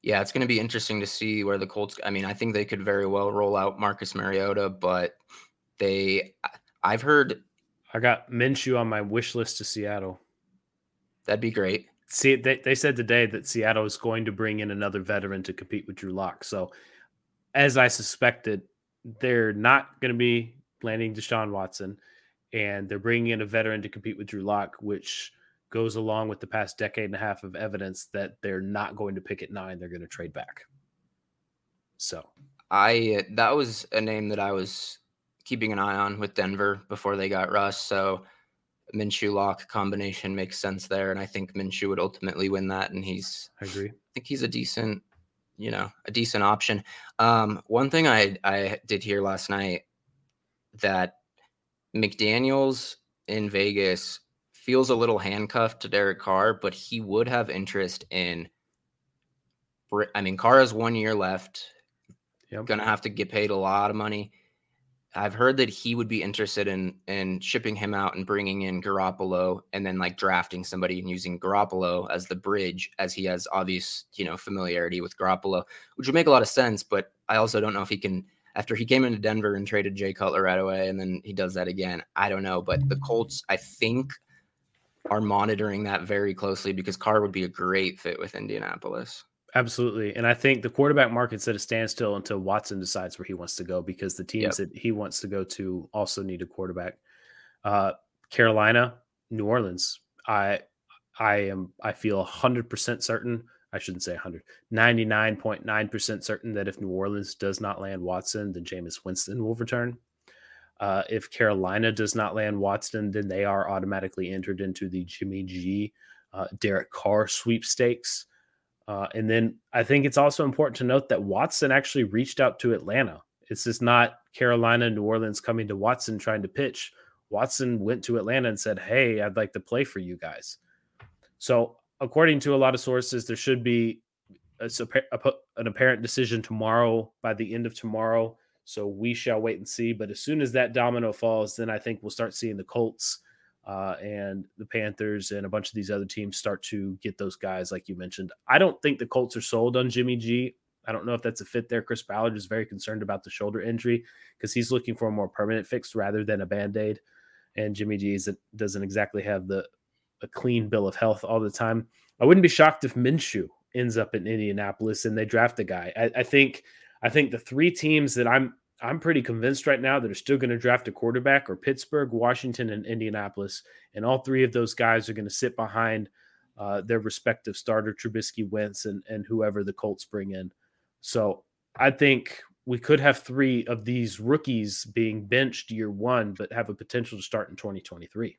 Yeah, it's going to be interesting to see where the Colts. I mean, I think they could very well roll out Marcus Mariota, but they. I've heard. I got Minshew on my wish list to Seattle. That'd be great. See, they, they said today that Seattle is going to bring in another veteran to compete with Drew Lock. So as I suspected, they're not going to be landing Deshaun Watson. and they're bringing in a veteran to compete with Drew Lock, which goes along with the past decade and a half of evidence that they're not going to pick at nine; they're going to trade back. So, I that was a name that I was keeping an eye on with Denver before they got Russ. So Minshew Lock combination makes sense there, and I think Minshew would ultimately win that. And he's I agree. I think he's a decent, you know, a decent option. Um, one thing I I did hear last night that McDaniel's in Vegas feels a little handcuffed to Derek Carr, but he would have interest in. I mean, Carr has one year left. Yep. Going to have to get paid a lot of money. I've heard that he would be interested in in shipping him out and bringing in Garoppolo and then like drafting somebody and using Garoppolo as the bridge as he has obvious, you know, familiarity with Garoppolo, which would make a lot of sense, but I also don't know if he can after he came into Denver and traded Jay Cutler right away and then he does that again. I don't know, but the Colts I think are monitoring that very closely because Carr would be a great fit with Indianapolis. Absolutely. And I think the quarterback market's at a standstill until Watson decides where he wants to go because the teams yep. that he wants to go to also need a quarterback. Uh, Carolina, New Orleans. I I am I feel 100% certain, I shouldn't say 100, 99.9% certain that if New Orleans does not land Watson, then Jameis Winston will return. Uh, if Carolina does not land Watson, then they are automatically entered into the Jimmy G, uh, Derek Carr sweepstakes. Uh, and then I think it's also important to note that Watson actually reached out to Atlanta. It's just not Carolina, New Orleans coming to Watson trying to pitch. Watson went to Atlanta and said, Hey, I'd like to play for you guys. So, according to a lot of sources, there should be a, an apparent decision tomorrow by the end of tomorrow. So, we shall wait and see. But as soon as that domino falls, then I think we'll start seeing the Colts uh, and the Panthers and a bunch of these other teams start to get those guys, like you mentioned. I don't think the Colts are sold on Jimmy G. I don't know if that's a fit there. Chris Ballard is very concerned about the shoulder injury because he's looking for a more permanent fix rather than a band aid. And Jimmy G doesn't exactly have the a clean bill of health all the time. I wouldn't be shocked if Minshew ends up in Indianapolis and they draft a guy. I, I think I think the three teams that I'm I'm pretty convinced right now that they're still going to draft a quarterback or Pittsburgh, Washington, and Indianapolis. And all three of those guys are going to sit behind uh, their respective starter, Trubisky, Wentz, and, and whoever the Colts bring in. So I think we could have three of these rookies being benched year one, but have a potential to start in 2023.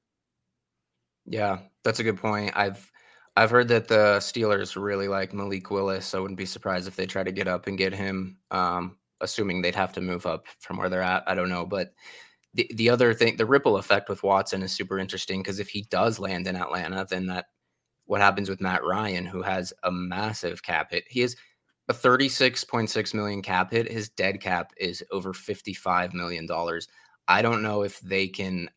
Yeah, that's a good point. I've I've heard that the Steelers really like Malik Willis. I wouldn't be surprised if they try to get up and get him. Um, assuming they'd have to move up from where they're at. I don't know, but the the other thing, the ripple effect with Watson is super interesting because if he does land in Atlanta, then that what happens with Matt Ryan, who has a massive cap hit. He has a 36.6 million cap hit. His dead cap is over 55 million dollars. I don't know if they can.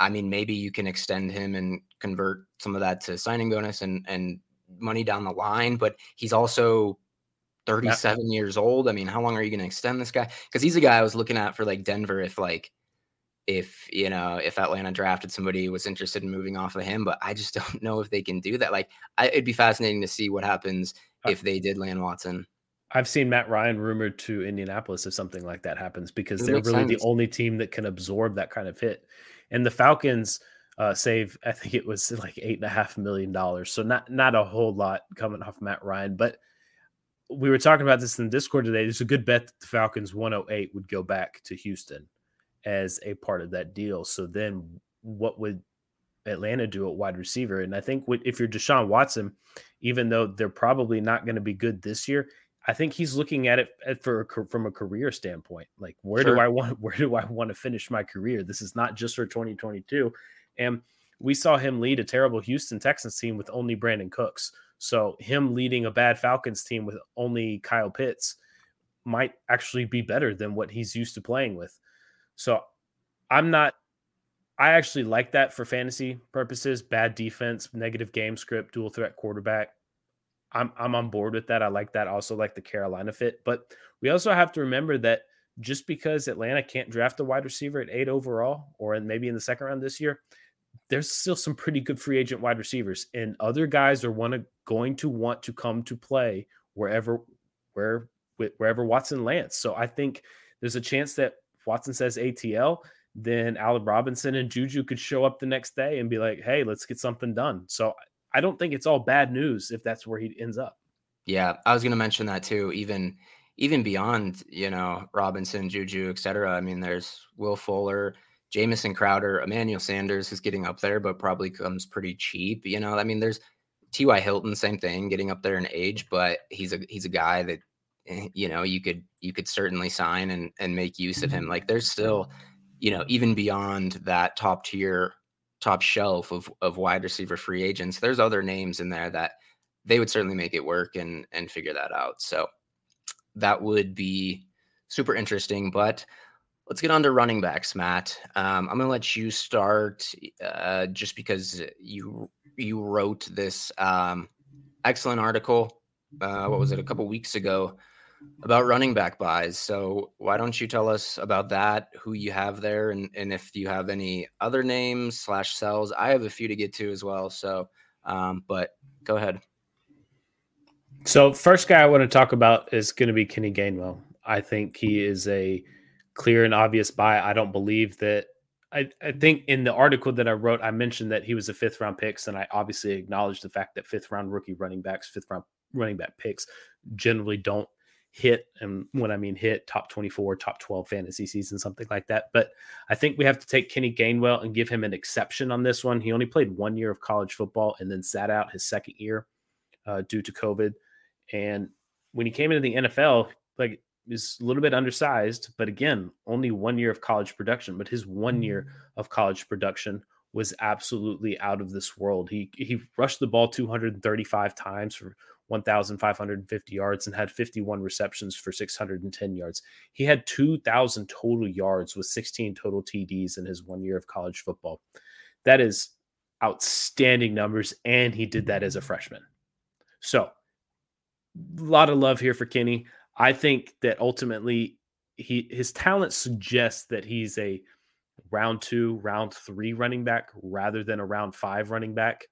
I mean, maybe you can extend him and convert some of that to signing bonus and and money down the line, but he's also 37 yeah. years old. I mean, how long are you going to extend this guy? Because he's a guy I was looking at for like Denver. If like, if you know, if Atlanta drafted somebody who was interested in moving off of him, but I just don't know if they can do that. Like, I, it'd be fascinating to see what happens if they did land Watson. I've seen Matt Ryan rumored to Indianapolis if something like that happens because it they're really sense. the only team that can absorb that kind of hit. And the Falcons uh, save, I think it was like eight and a half million dollars. So not not a whole lot coming off Matt Ryan, but we were talking about this in the Discord today. There's a good bet that the Falcons 108 would go back to Houston as a part of that deal. So then what would Atlanta do at wide receiver? And I think if you're Deshaun Watson, even though they're probably not going to be good this year, I think he's looking at it for from a career standpoint. Like where sure. do I want where do I want to finish my career? This is not just for 2022. And we saw him lead a terrible Houston Texans team with only Brandin Cooks. So him leading a bad Falcons team with only Kyle Pitts might actually be better than what he's used to playing with. So I'm not I actually like that for fantasy purposes. Bad defense, negative game script, dual threat quarterback. I'm I'm on board with that. I like that. also like the Carolina fit. But we also have to remember that just because Atlanta can't draft a wide receiver at eight overall, or maybe in the second round this year, there's still some pretty good free agent wide receivers, and other guys are one going to want to come to play wherever where wherever Watson lands. So I think there's a chance that Watson says ATL. then Allen Robinson and Juju could show up the next day and be like, hey, let's get something done. So I don't think it's all bad news if that's where he ends up. Yeah, I was going to mention that too. Even even beyond you know Robinson, Juju, etc. I mean, there's Will Fuller, Jamison Crowder, Emmanuel Sanders is getting up there, but probably comes pretty cheap. You know, I mean, there's T.Y. Hilton, same thing, getting up there in age, but he's a he's a guy that eh, you know you could you could certainly sign and and make use of him. Like there's still you know even beyond that top tier top shelf of of wide receiver free agents, there's other names in there that they would certainly make it work and and figure that out. So that would be super interesting. But let's get on to running backs, Matt. Um, I'm going to let you start uh, just because you you wrote this um, excellent article. Uh, what was it? A couple weeks ago about running back buys. So why don't you tell us about that? Who you have there, and and if you have any other names slash sells. I have a few to get to as well. So, um, but go ahead. So first guy I want to talk about is going to be Kenny Gainwell. I think he is a clear and obvious buy. I don't believe that. I, I think in the article that I wrote, I mentioned that he was a fifth round picks, and I obviously acknowledged the fact that fifth round rookie running backs, fifth round running back picks generally don't hit. And when I mean hit, top 24, top 12 fantasy season, something like that. But I think we have to take Kenny Gainwell and give him an exception on this one. He only played one year of college football and then sat out his second year uh, due to COVID. And when he came into the NFL, like is a little bit undersized, but again, only one year of college production. But his one year mm-hmm. of college production was absolutely out of this world. He he rushed the ball 235 times for 1,550 yards and had 51 receptions for 610 yards. He had 2,000 total yards with 16 total TDs in his one year of college football. That is outstanding numbers, and he did that as a freshman. So a lot of love here for Kenny. I think that ultimately he his talent suggests that he's a round two, round three running back rather than a round five running back.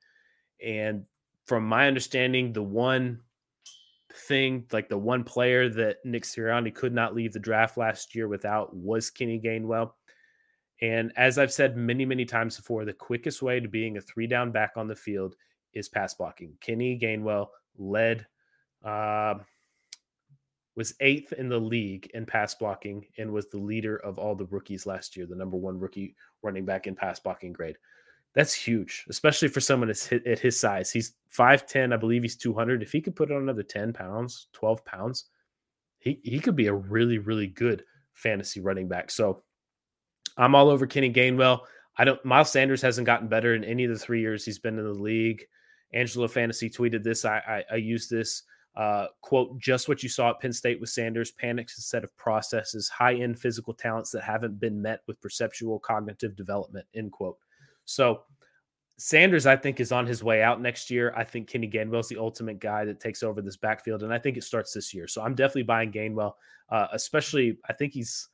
And from my understanding, the one thing, like the one player that Nick Sirianni could not leave the draft last year without was Kenny Gainwell. And as I've said many, many times before, the quickest way to being a three down back on the field is pass blocking. Kenny Gainwell led uh, was eighth in the league in pass blocking and was the leader of all the rookies last year, the number one rookie running back in pass blocking grade. That's huge, especially for someone at his size. He's 5'10, I believe he's 200. If he could put on another 10 pounds, 12 pounds, he, he could be a really, really good fantasy running back. So I'm all over Kenny Gainwell. I don't, Miles Sanders hasn't gotten better in any of the three years he's been in the league. Angela Fantasy tweeted this. I, I, I use this uh, quote, just what you saw at Penn State with Sanders panics instead of processes, high end physical talents that haven't been met with perceptual cognitive development, end quote. So, Sanders, I think, is on his way out next year. I think Kenny Gainwell's the ultimate guy that takes over this backfield, and I think it starts this year. So I'm definitely buying Gainwell, uh, especially. I think he's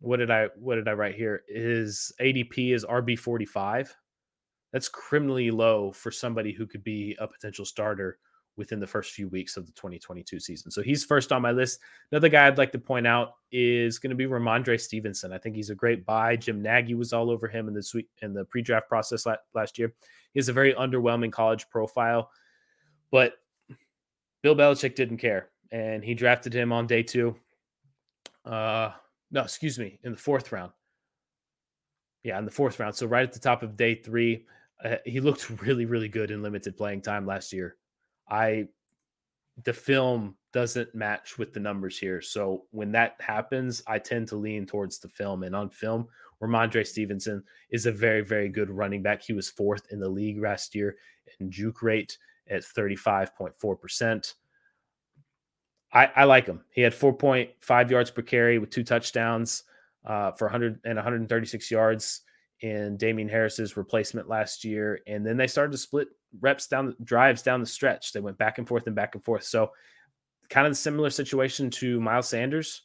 what did I what did I write here? His ADP is RB forty five. That's criminally low for somebody who could be a potential starter within the first few weeks of the 2022 season. So he's first on my list. Another guy I'd like to point out is going to be Rhamondre Stevenson. I think he's a great buy. Jim Nagy was all over him in the sweet in the pre-draft process last year. He has a very underwhelming college profile, but Bill Belichick didn't care, and he drafted him on day two. Uh, no, excuse me, in the fourth round. Yeah, in the fourth round. So right at the top of day three, uh, he looked really, really good in limited playing time last year. I the film doesn't match with the numbers here. So when that happens, I tend to lean towards the film. And on film, Rhamondre Stevenson is a very, very good running back. He was fourth in the league last year in juke rate at 35.4%. I, I like him. He had 4.5 yards per carry with two touchdowns uh, for 100 and 136 yards in Damien Harris's replacement last year. And then they started to split reps down drives down the stretch. They went back and forth and back and forth. So kind of the similar situation to Miles Sanders.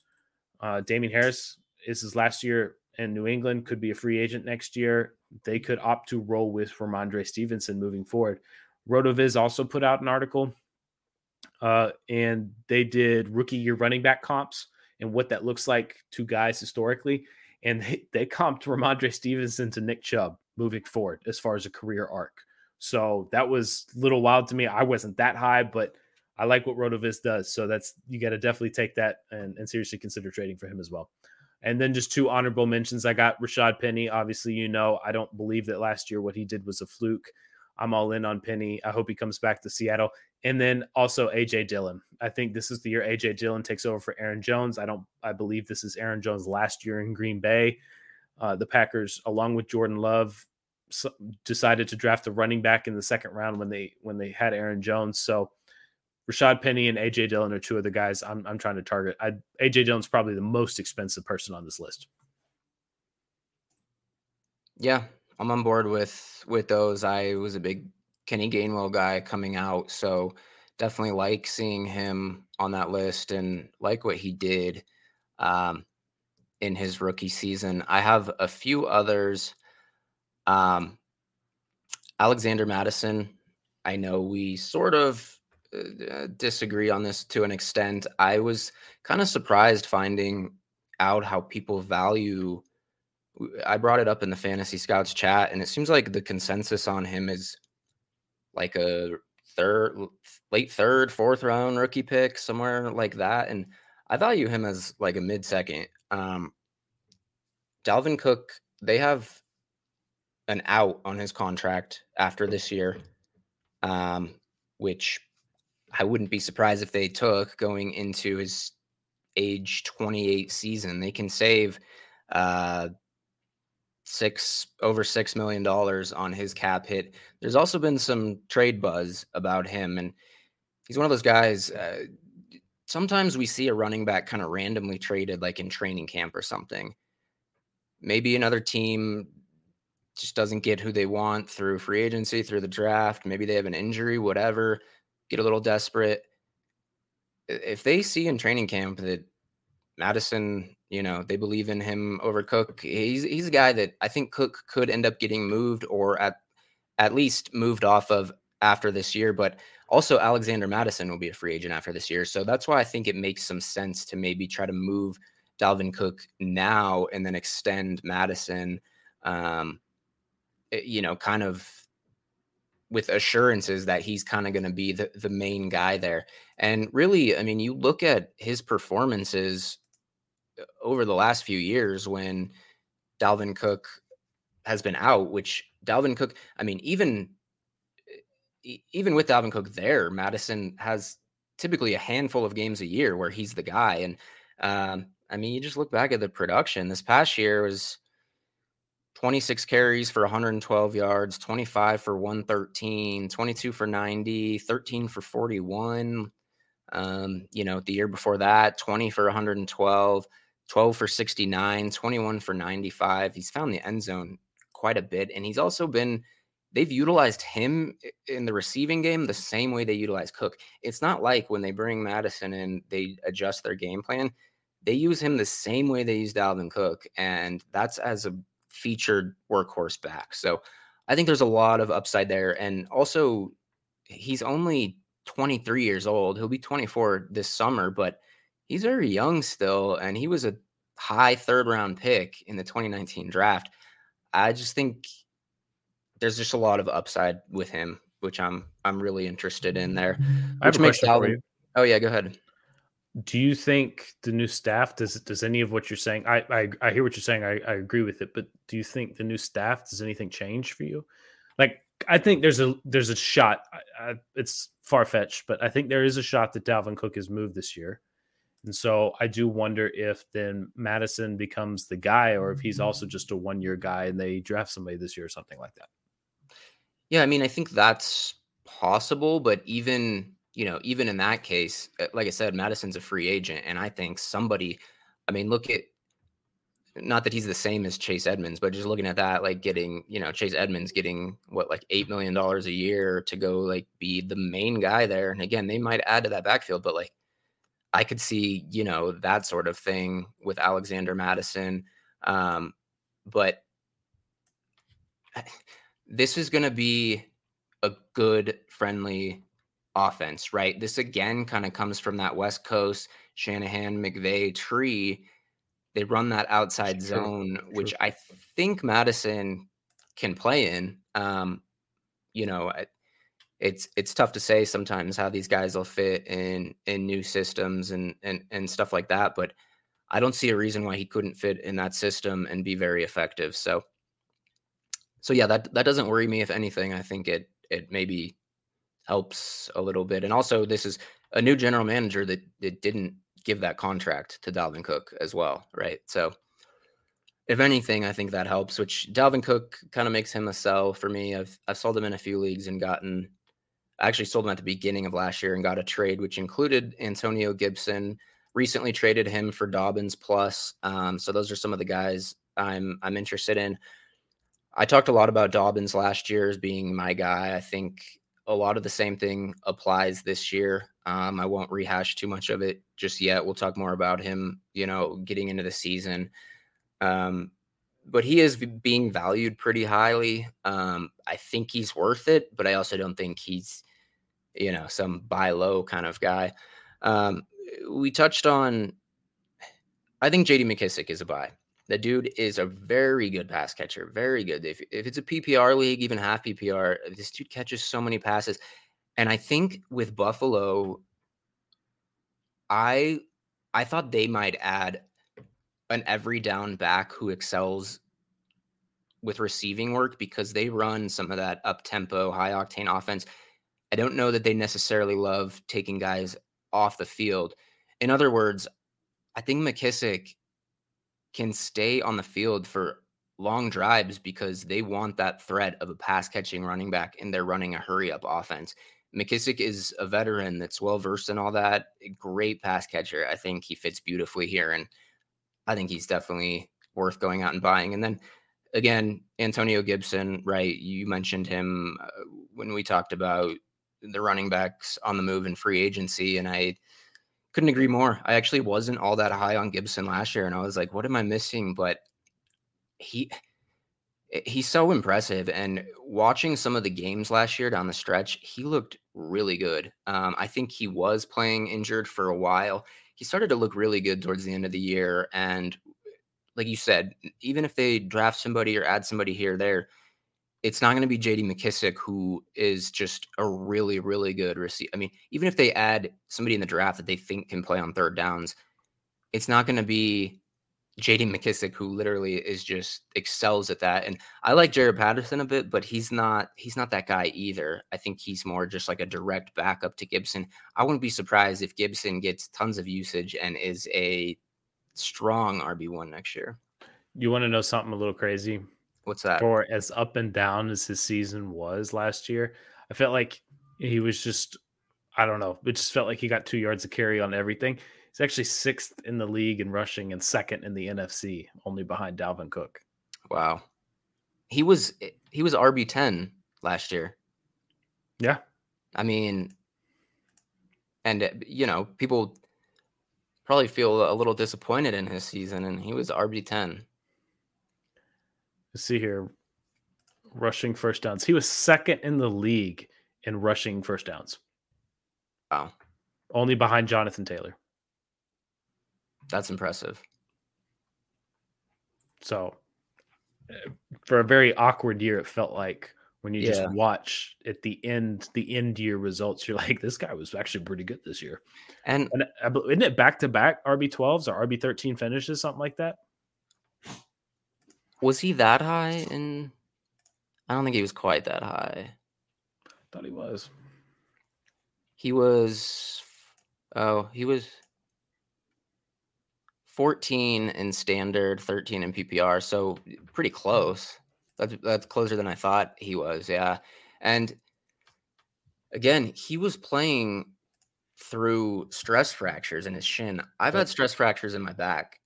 Uh, Damien Harris is his last year in New England, could be a free agent next year. They could opt to roll with Rhamondre Stevenson moving forward. RotoViz also put out an article uh, and they did rookie year running back comps and what that looks like to guys historically. And they, they comped Rhamondre Stevenson to Nick Chubb moving forward as far as a career arc. So that was a little wild to me. I wasn't that high, but I like what Rotoviz does. So that's you got to definitely take that and, and seriously consider trading for him as well. And then just two honorable mentions. I got Rashad Penny. Obviously, you know, I don't believe that last year what he did was a fluke. I'm all in on Penny. I hope he comes back to Seattle. And then also AJ Dillon. I think this is the year AJ Dillon takes over for Aaron Jones. I don't I believe this is Aaron Jones' last year in Green Bay. Uh, the Packers, along with Jordan Love, decided to draft a running back in the second round when they when they had Aaron Jones. So Rashad Penny and AJ Dillon are two of the guys I'm I'm trying to target. I, AJ Dillon's probably the most expensive person on this list. Yeah, I'm on board with with those. I was a big Kenny Gainwell guy coming out, so definitely like seeing him on that list and like what he did um, in his rookie season. I have a few others. Um, Alexander Mattison, I know we sort of uh, disagree on this to an extent. I was kind of surprised finding out how people value. I brought it up in the Fantasy Scouts chat, and it seems like the consensus on him is like a third, late third, fourth round rookie pick, somewhere like that. And I value him as like a mid second. Um, Dalvin Cook, they have an out on his contract after this year, um, which I wouldn't be surprised if they took going into his age 28 season. They can save uh, six over six million dollars on his cap hit. There's also been some trade buzz about him, and he's one of those guys. Uh, sometimes we see a running back kind of randomly traded, like in training camp or something. Maybe another team just doesn't get who they want through free agency, through the draft. Maybe they have an injury, whatever get a little desperate. If they see in training camp that Mattison, you know, they believe in him over Cook, he's he's a guy that I think Cook could end up getting moved or at at least moved off of after this year. But also Alexander Mattison will be a free agent after this year. So that's why I think it makes some sense to maybe try to move Dalvin Cook now and then extend Mattison Um, eh, you know, kind of with assurances that he's kind of going to be the, the main guy there. And really, I mean, you look at his performances over the last few years when Dalvin Cook has been out, which Dalvin Cook, I mean, even even with Dalvin Cook there, Mattison has typically a handful of games a year where he's the guy. And um, I mean, you just look back at the production this past year was 26 carries for 112 yards, 25 for 113, 22 for 90, 13 for 41. Um, you know, the year before that, 20 for 112, 12 for 69, 21 for 95. He's found the end zone quite a bit. And he's also been, they've utilized him in the receiving game the same way they utilize Cook. It's not like when they bring Mattison in, they adjust their game plan. They use him the same way they used Dalvin Cook. And that's as a featured workhorse back. So I think there's a lot of upside there. And also, he's only 23 years old. He'll be 24 this summer, but he's very young still. And he was a high third round pick in the 2019 draft. I just think there's just a lot of upside with him, which I'm I'm really interested in there. Which makes Dalvin. Oh yeah, go ahead do you think the new staff does does any of what you're saying i i, I hear what you're saying I, I agree with it but do you think the new staff does anything change for you like i think there's a there's a shot I, I, it's far-fetched but i think there is a shot that dalvin cook has moved this year and so i do wonder if then Mattison becomes the guy or if he's also just a one-year guy and they draft somebody this year or something like that yeah i mean i think that's possible but even you know, even in that case, uh, like I said, Mattison's a free agent. And I think somebody, I mean, look at, not that he's the same as Chase Edmonds, but just looking at that, like getting, you know, Chase Edmonds getting what, like $8 million a year to go, like, be the main guy there. And again, they might add to that backfield, but like, I could see, you know, that sort of thing with Alexander Mattison. Um, but this is going to be a good, friendly offense, right? This again kind of comes from that West Coast Shanahan McVay tree. they run that outside True, zone, true. which I think Mattison can play in. Um, you know, I- it's it's tough to say sometimes how these guys will fit in in new systems and and and stuff like that, but I don't see a reason why he couldn't fit in that system and be very effective. So so yeah, that that doesn't worry me if anything. I think it it maybe helps a little bit. And also this is a new general manager that that didn't give that contract to Dalvin Cook as well, right? So if anything, I think that helps, which Dalvin Cook kind of makes him a sell for me. I've I've sold him in a few leagues and gotten I actually sold him at the beginning of last year and got a trade which included Antonio Gibson. Recently traded him for Dobbins plus. Um, so those are some of the guys I'm I'm interested in. I talked a lot about Dobbins last year as being my guy. I think a lot of the same thing applies this year. Um, I won't rehash too much of it just yet. We'll talk more about him, you know, getting into the season. Um, but he is being valued pretty highly. Um, I think he's worth it, but I also don't think he's, you know, some buy low kind of guy. Um, we touched on, I think JD McKissic is a buy. The dude is a very good pass catcher, very good. If, if it's a PPR league, even half PPR, this dude catches so many passes. And I think with Buffalo, I I thought they might add an every down back who excels with receiving work because they run some of that up tempo, high octane offense. I don't know that they necessarily love taking guys off the field. In other words, I think McKissic can stay on the field for long drives because they want that threat of a pass catching running back and they're running a hurry up offense. McKissic is a veteran that's well versed in all that. Great pass catcher. I think he fits beautifully here. And I think he's definitely worth going out and buying. And then again, Antonio Gibson, right? You mentioned him uh, when we talked about the running backs on the move in free agency. And I couldn't agree more. I actually wasn't all that high on Gibson last year. And I was like, what am I missing? But he he's so impressive. And watching some of the games last year down the stretch, he looked really good. Um, I think he was playing injured for a while. He started to look really good towards the end of the year. And like you said, even if they draft somebody or add somebody here or there, it's not going to be JD McKissic, who is just a really, really good receiver. I mean, even if they add somebody in the draft that they think can play on third downs, it's not going to be JD McKissic, who literally is just excels at that. And I like Jaret Patterson a bit, but he's not he's not that guy either. I think he's more just like a direct backup to Gibson. I wouldn't be surprised if Gibson gets tons of usage and is a strong RB one next year. You want to know something a little crazy? What's that? For as up and down as his season was last year, I felt like he was just I don't know. It just felt like he got two yards of carry on everything. He's actually sixth in the league in rushing and second in the NFC, only behind Dalvin Cook. Wow. He was he was RB ten last year. Yeah. I mean, and uh, you know, people probably feel a little disappointed in his season, and he was RB ten. Let's see here. Rushing first downs. He was second in the league in rushing first downs. Wow. Only behind Jonathan Taylor. That's impressive. So, uh, for a very awkward year, it felt like when you Yeah. just watch at the end, the end year results, you're like, this guy was actually pretty good this year. And And isn't it back to back RB 12s or RB 13 finishes, something like that? Was he that high? In I don't think he was quite that high. thought he was. He was oh, he was 14 in standard, 13 in PPR, so pretty close. That's that's closer than I thought he was. Yeah. And again, he was playing through stress fractures in his shin. I've had stress fractures in my back.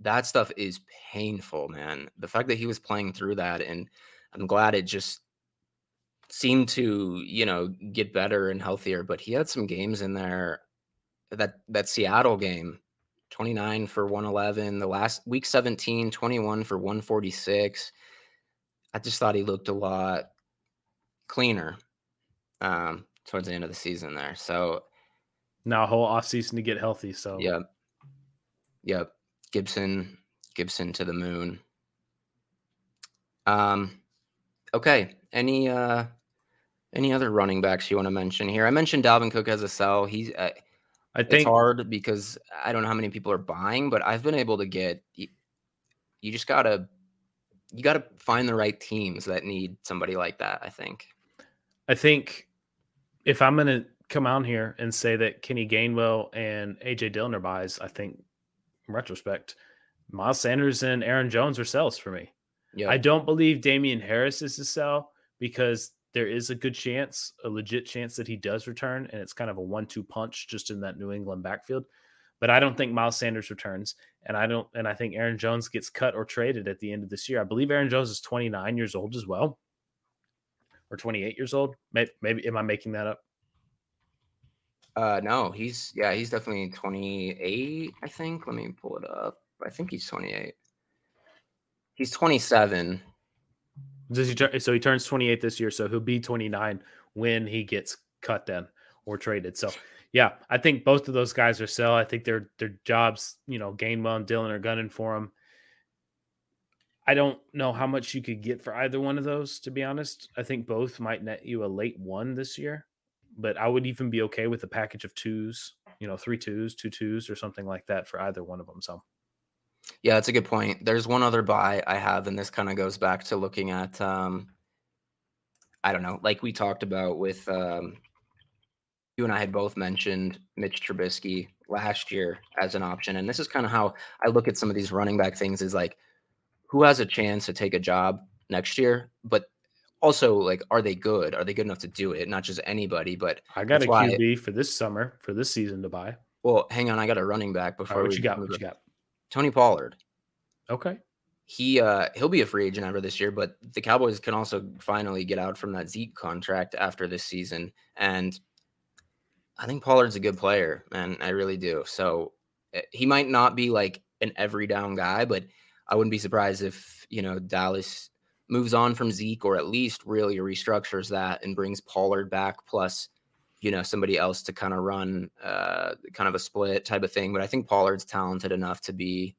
That stuff is painful, man. The fact that he was playing through that and I'm glad it just seemed to, you know, get better and healthier, but he had some games in there that that Seattle game 29 for 111, the last week 17 21 for 146. I just thought he looked a lot cleaner um towards the end of the season there. So, Now, a whole offseason to get healthy. So, yep. Yep. Gibson, Gibson to the moon. Um, okay. Any uh, any other running backs you want to mention here? I mentioned Dalvin Cook as a sell. He's uh, I think it's hard because I don't know how many people are buying, but I've been able to get. You, you just gotta you gotta find the right teams that need somebody like that. I think. I think if I'm gonna come out here and say that Kenny Gainwell and AJ Dillon are buys, I think in retrospect, Miles Sanders and Aaron Jones are sells for me. Yeah. I don't believe Damien Harris is a sell because there is a good chance, a legit chance that he does return, and it's kind of a one-two punch just in that New England backfield. But I don't think Miles Sanders returns, and I don't, and I think Aaron Jones gets cut or traded at the end of this year. I believe Aaron Jones is 29 years old as well, or 28 years old. Maybe, maybe am I making that up? Uh, no, he's yeah, he's definitely 28. I think. Let me pull it up. I think he's 28. He's 27. Does he turn? So he turns 28 this year. So he'll be 29 when he gets cut then or traded. So yeah, I think both of those guys are sell. I think their their jobs, you know, Gainwell and Dillon are gunning for him. I don't know how much you could get for either one of those, to be honest. I think both might net you a late one this year, but I would even be okay with a package of twos, you know, three twos, two twos, or something like that for either one of them. So yeah, that's a good point. There's one other buy I have, and this kind of goes back to looking at, um, I don't know, like we talked about with um, you and I had both mentioned Mitch Trubisky last year as an option, and this is kind of how I look at some of these running back things: is like who has a chance to take a job next year, but also like are they good? Are they good enough to do it? Not just anybody, but I got a QB for this summer for this season to buy. Well, hang on, I got a running back before. Right, what you got? What you got? Tony Pollard. Okay. He uh he'll be a free agent ever this year, but the Cowboys can also finally get out from that Zeke contract after this season. And I think Pollard's a good player, and I really do. So eh, he might not be like an every down guy, but I wouldn't be surprised if, you know, Dallas moves on from Zeke or at least really restructures that and brings Pollard back plus you know somebody else to kind of run uh, kind of a split type of thing. But I think Pollard's talented enough to be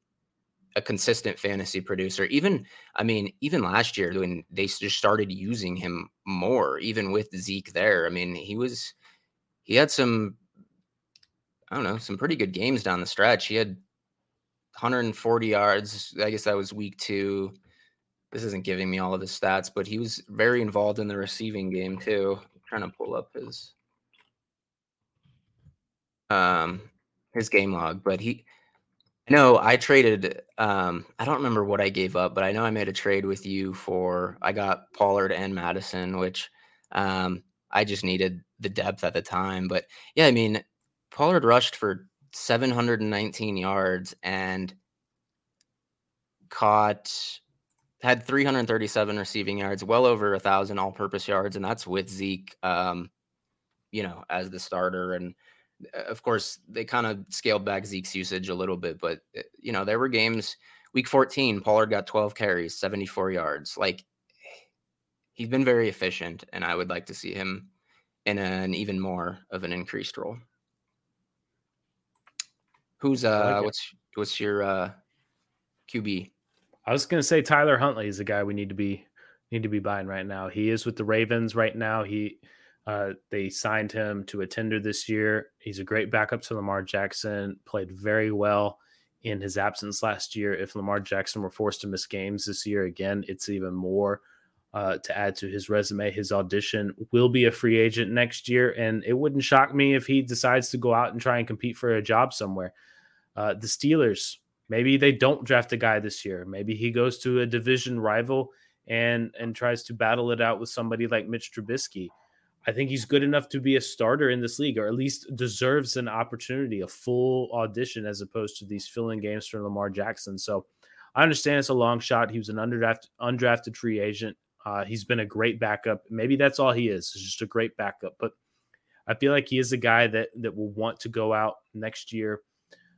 a consistent fantasy producer. Even I mean, even last year when they just started using him more, even with Zeke there. I mean, he was he had some I don't know some pretty good games down the stretch. He had 140 yards. I guess that was week two. This isn't giving me all of his stats, but he was very involved in the receiving game too. I'm trying to pull up his um his game log, but he no, I traded um I don't remember what I gave up, but I know I made a trade with you for I got Pollard and Mattison, which um I just needed the depth at the time. But yeah, I mean, Pollard rushed for 719 yards and caught had 337 receiving yards, well over a thousand all-purpose yards, and that's with Zeke, um, you know, as the starter. And uh, of course, they kind of scaled back Zeke's usage a little bit, but uh, you know, there were games. Week 14, Pollard got 12 carries, 74 yards. Like he's been very efficient, and I would like to see him in an even more of an increased role. Who's uh like what's what's your uh QB? I was gonna say Tyler Huntley is the guy we need to be need to be buying right now. He is with the Ravens right now. He uh, they signed him to a tender this year. He's a great backup to Lamar Jackson, played very well in his absence last year. If Lamar Jackson were forced to miss games this year again, it's even more uh, to add to his resume. His audition will be a free agent next year, and it wouldn't shock me if he decides to go out and try and compete for a job somewhere. Uh, the Steelers, maybe they don't draft a guy this year. Maybe he goes to a division rival and and tries to battle it out with somebody like Mitch Trubisky. I think he's good enough to be a starter in this league, or at least deserves an opportunity, a full audition, as opposed to these filling games for Lamar Jackson. So I understand it's a long shot. He was an undrafted, undrafted free agent. Uh, he's been a great backup. Maybe that's all he is, He's just a great backup. But I feel like he is a guy that that will want to go out next year,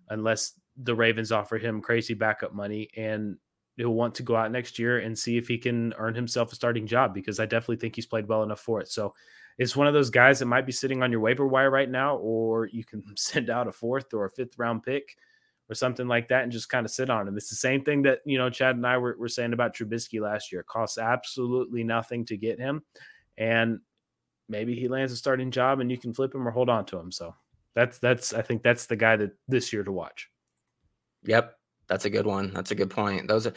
unless the Ravens offer him crazy backup money, and he'll want to go out next year and see if he can earn himself a starting job because I definitely think he's played well enough for it. So it's one of those guys that might be sitting on your waiver wire right now, or you can send out a fourth or a fifth round pick or something like that and just kind of sit on him. It's the same thing that, you know, Chad and I were, were saying about Trubisky last year. It costs absolutely nothing to get him. And maybe he lands a starting job and you can flip him or hold on to him. So that's, that's, I think that's the guy that this year to watch. Yep. That's a good one. That's a good point. Those are,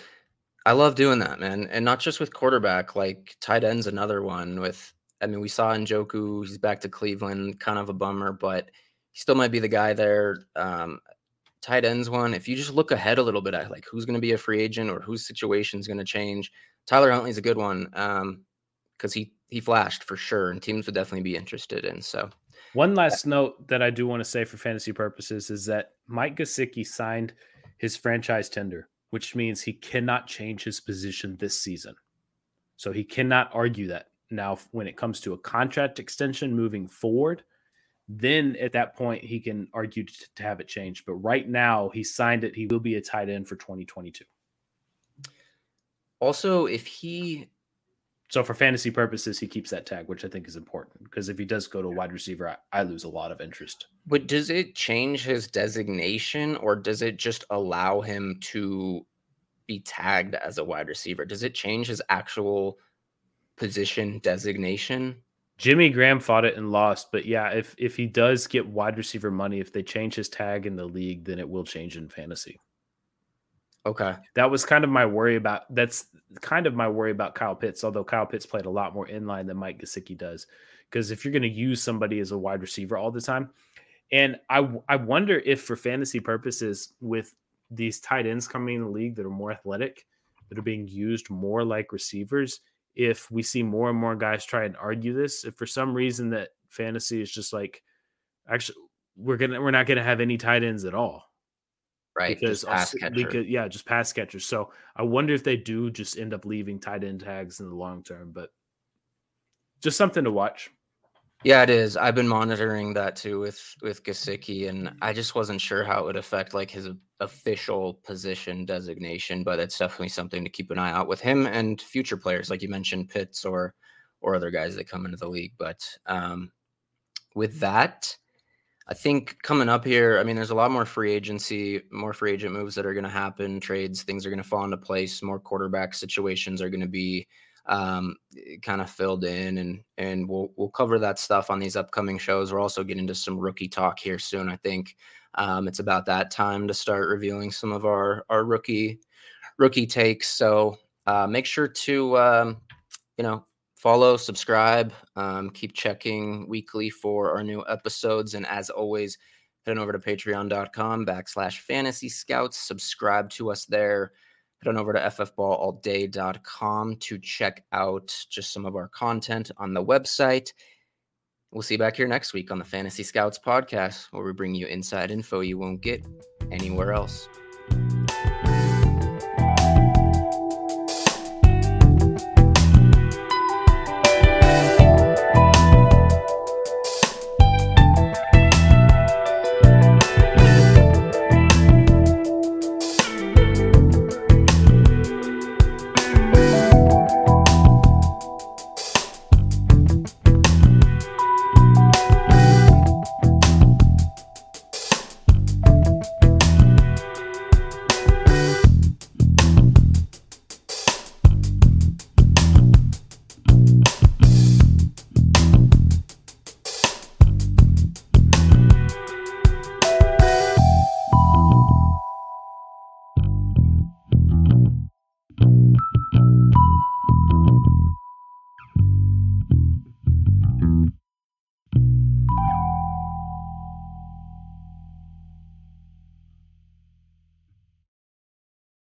I love doing that, man. And not just with quarterback, like tight ends, another one with, I mean, we saw Njoku, he's back to Cleveland, kind of a bummer, but he still might be the guy there. Um, tight ends one, if you just look ahead a little bit at like who's going to be a free agent or whose situation is going to change, Tyler Huntley's a good one because um, he he flashed for sure, and teams would definitely be interested in. So, one last note that I do want to say for fantasy purposes is that Mike Gesicki signed his franchise tender, which means he cannot change his position this season. So he cannot argue that. Now, when it comes to a contract extension moving forward, then at that point he can argue to, to have it changed. But right now he signed it. He will be a tight end for 2022. Also, if he so for fantasy purposes, he keeps that tag, which I think is important because if he does go to a wide receiver, I, I, lose a lot of interest. But does it change his designation or does it just allow him to be tagged as a wide receiver? Does it change his actual position designation? Jimmy Graham fought it and lost, but yeah, if if he does get wide receiver money, if they change his tag in the league, then it will change in fantasy. Okay. That was kind of my worry about that's kind of my worry about Kyle Pitts, although Kyle Pitts played a lot more inline than Mike Gesicki does. Because if you're going to use somebody as a wide receiver all the time, and I I wonder if for fantasy purposes, with these tight ends coming in the league that are more athletic, that are being used more like receivers, if we see more and more guys try and argue this, if for some reason that fantasy is just like, actually, we're gonna we're not gonna have any tight ends at all, right? Because, also, because yeah, just pass catchers. So I wonder if they do just end up leaving tight end tags in the long term, but just something to watch. Yeah, it is. I've been monitoring that too with with Gesicki, and I just wasn't sure how it would affect like his official position designation. But it's definitely something to keep an eye out with him and future players, like you mentioned, Pitts or or other guys that come into the league. But um, with that, I think coming up here, I mean, there's a lot more free agency, more free agent moves that are going to happen, trades, things are going to fall into place, more quarterback situations are going to be um, kind of filled in, and and we'll we'll cover that stuff on these upcoming shows. We're also getting into some rookie talk here soon. I think um, it's about that time to start reviewing some of our our rookie rookie takes. So uh, make sure to um, you know follow, subscribe, um, keep checking weekly for our new episodes, and as always. Head on over to patreon.com backslash fantasy scouts. Subscribe to us there head on over to ffballalday.com to check out just some of our content on the website. We'll see you back here next week on the Fantasy Scouts podcast, where we bring you inside info you won't get anywhere else.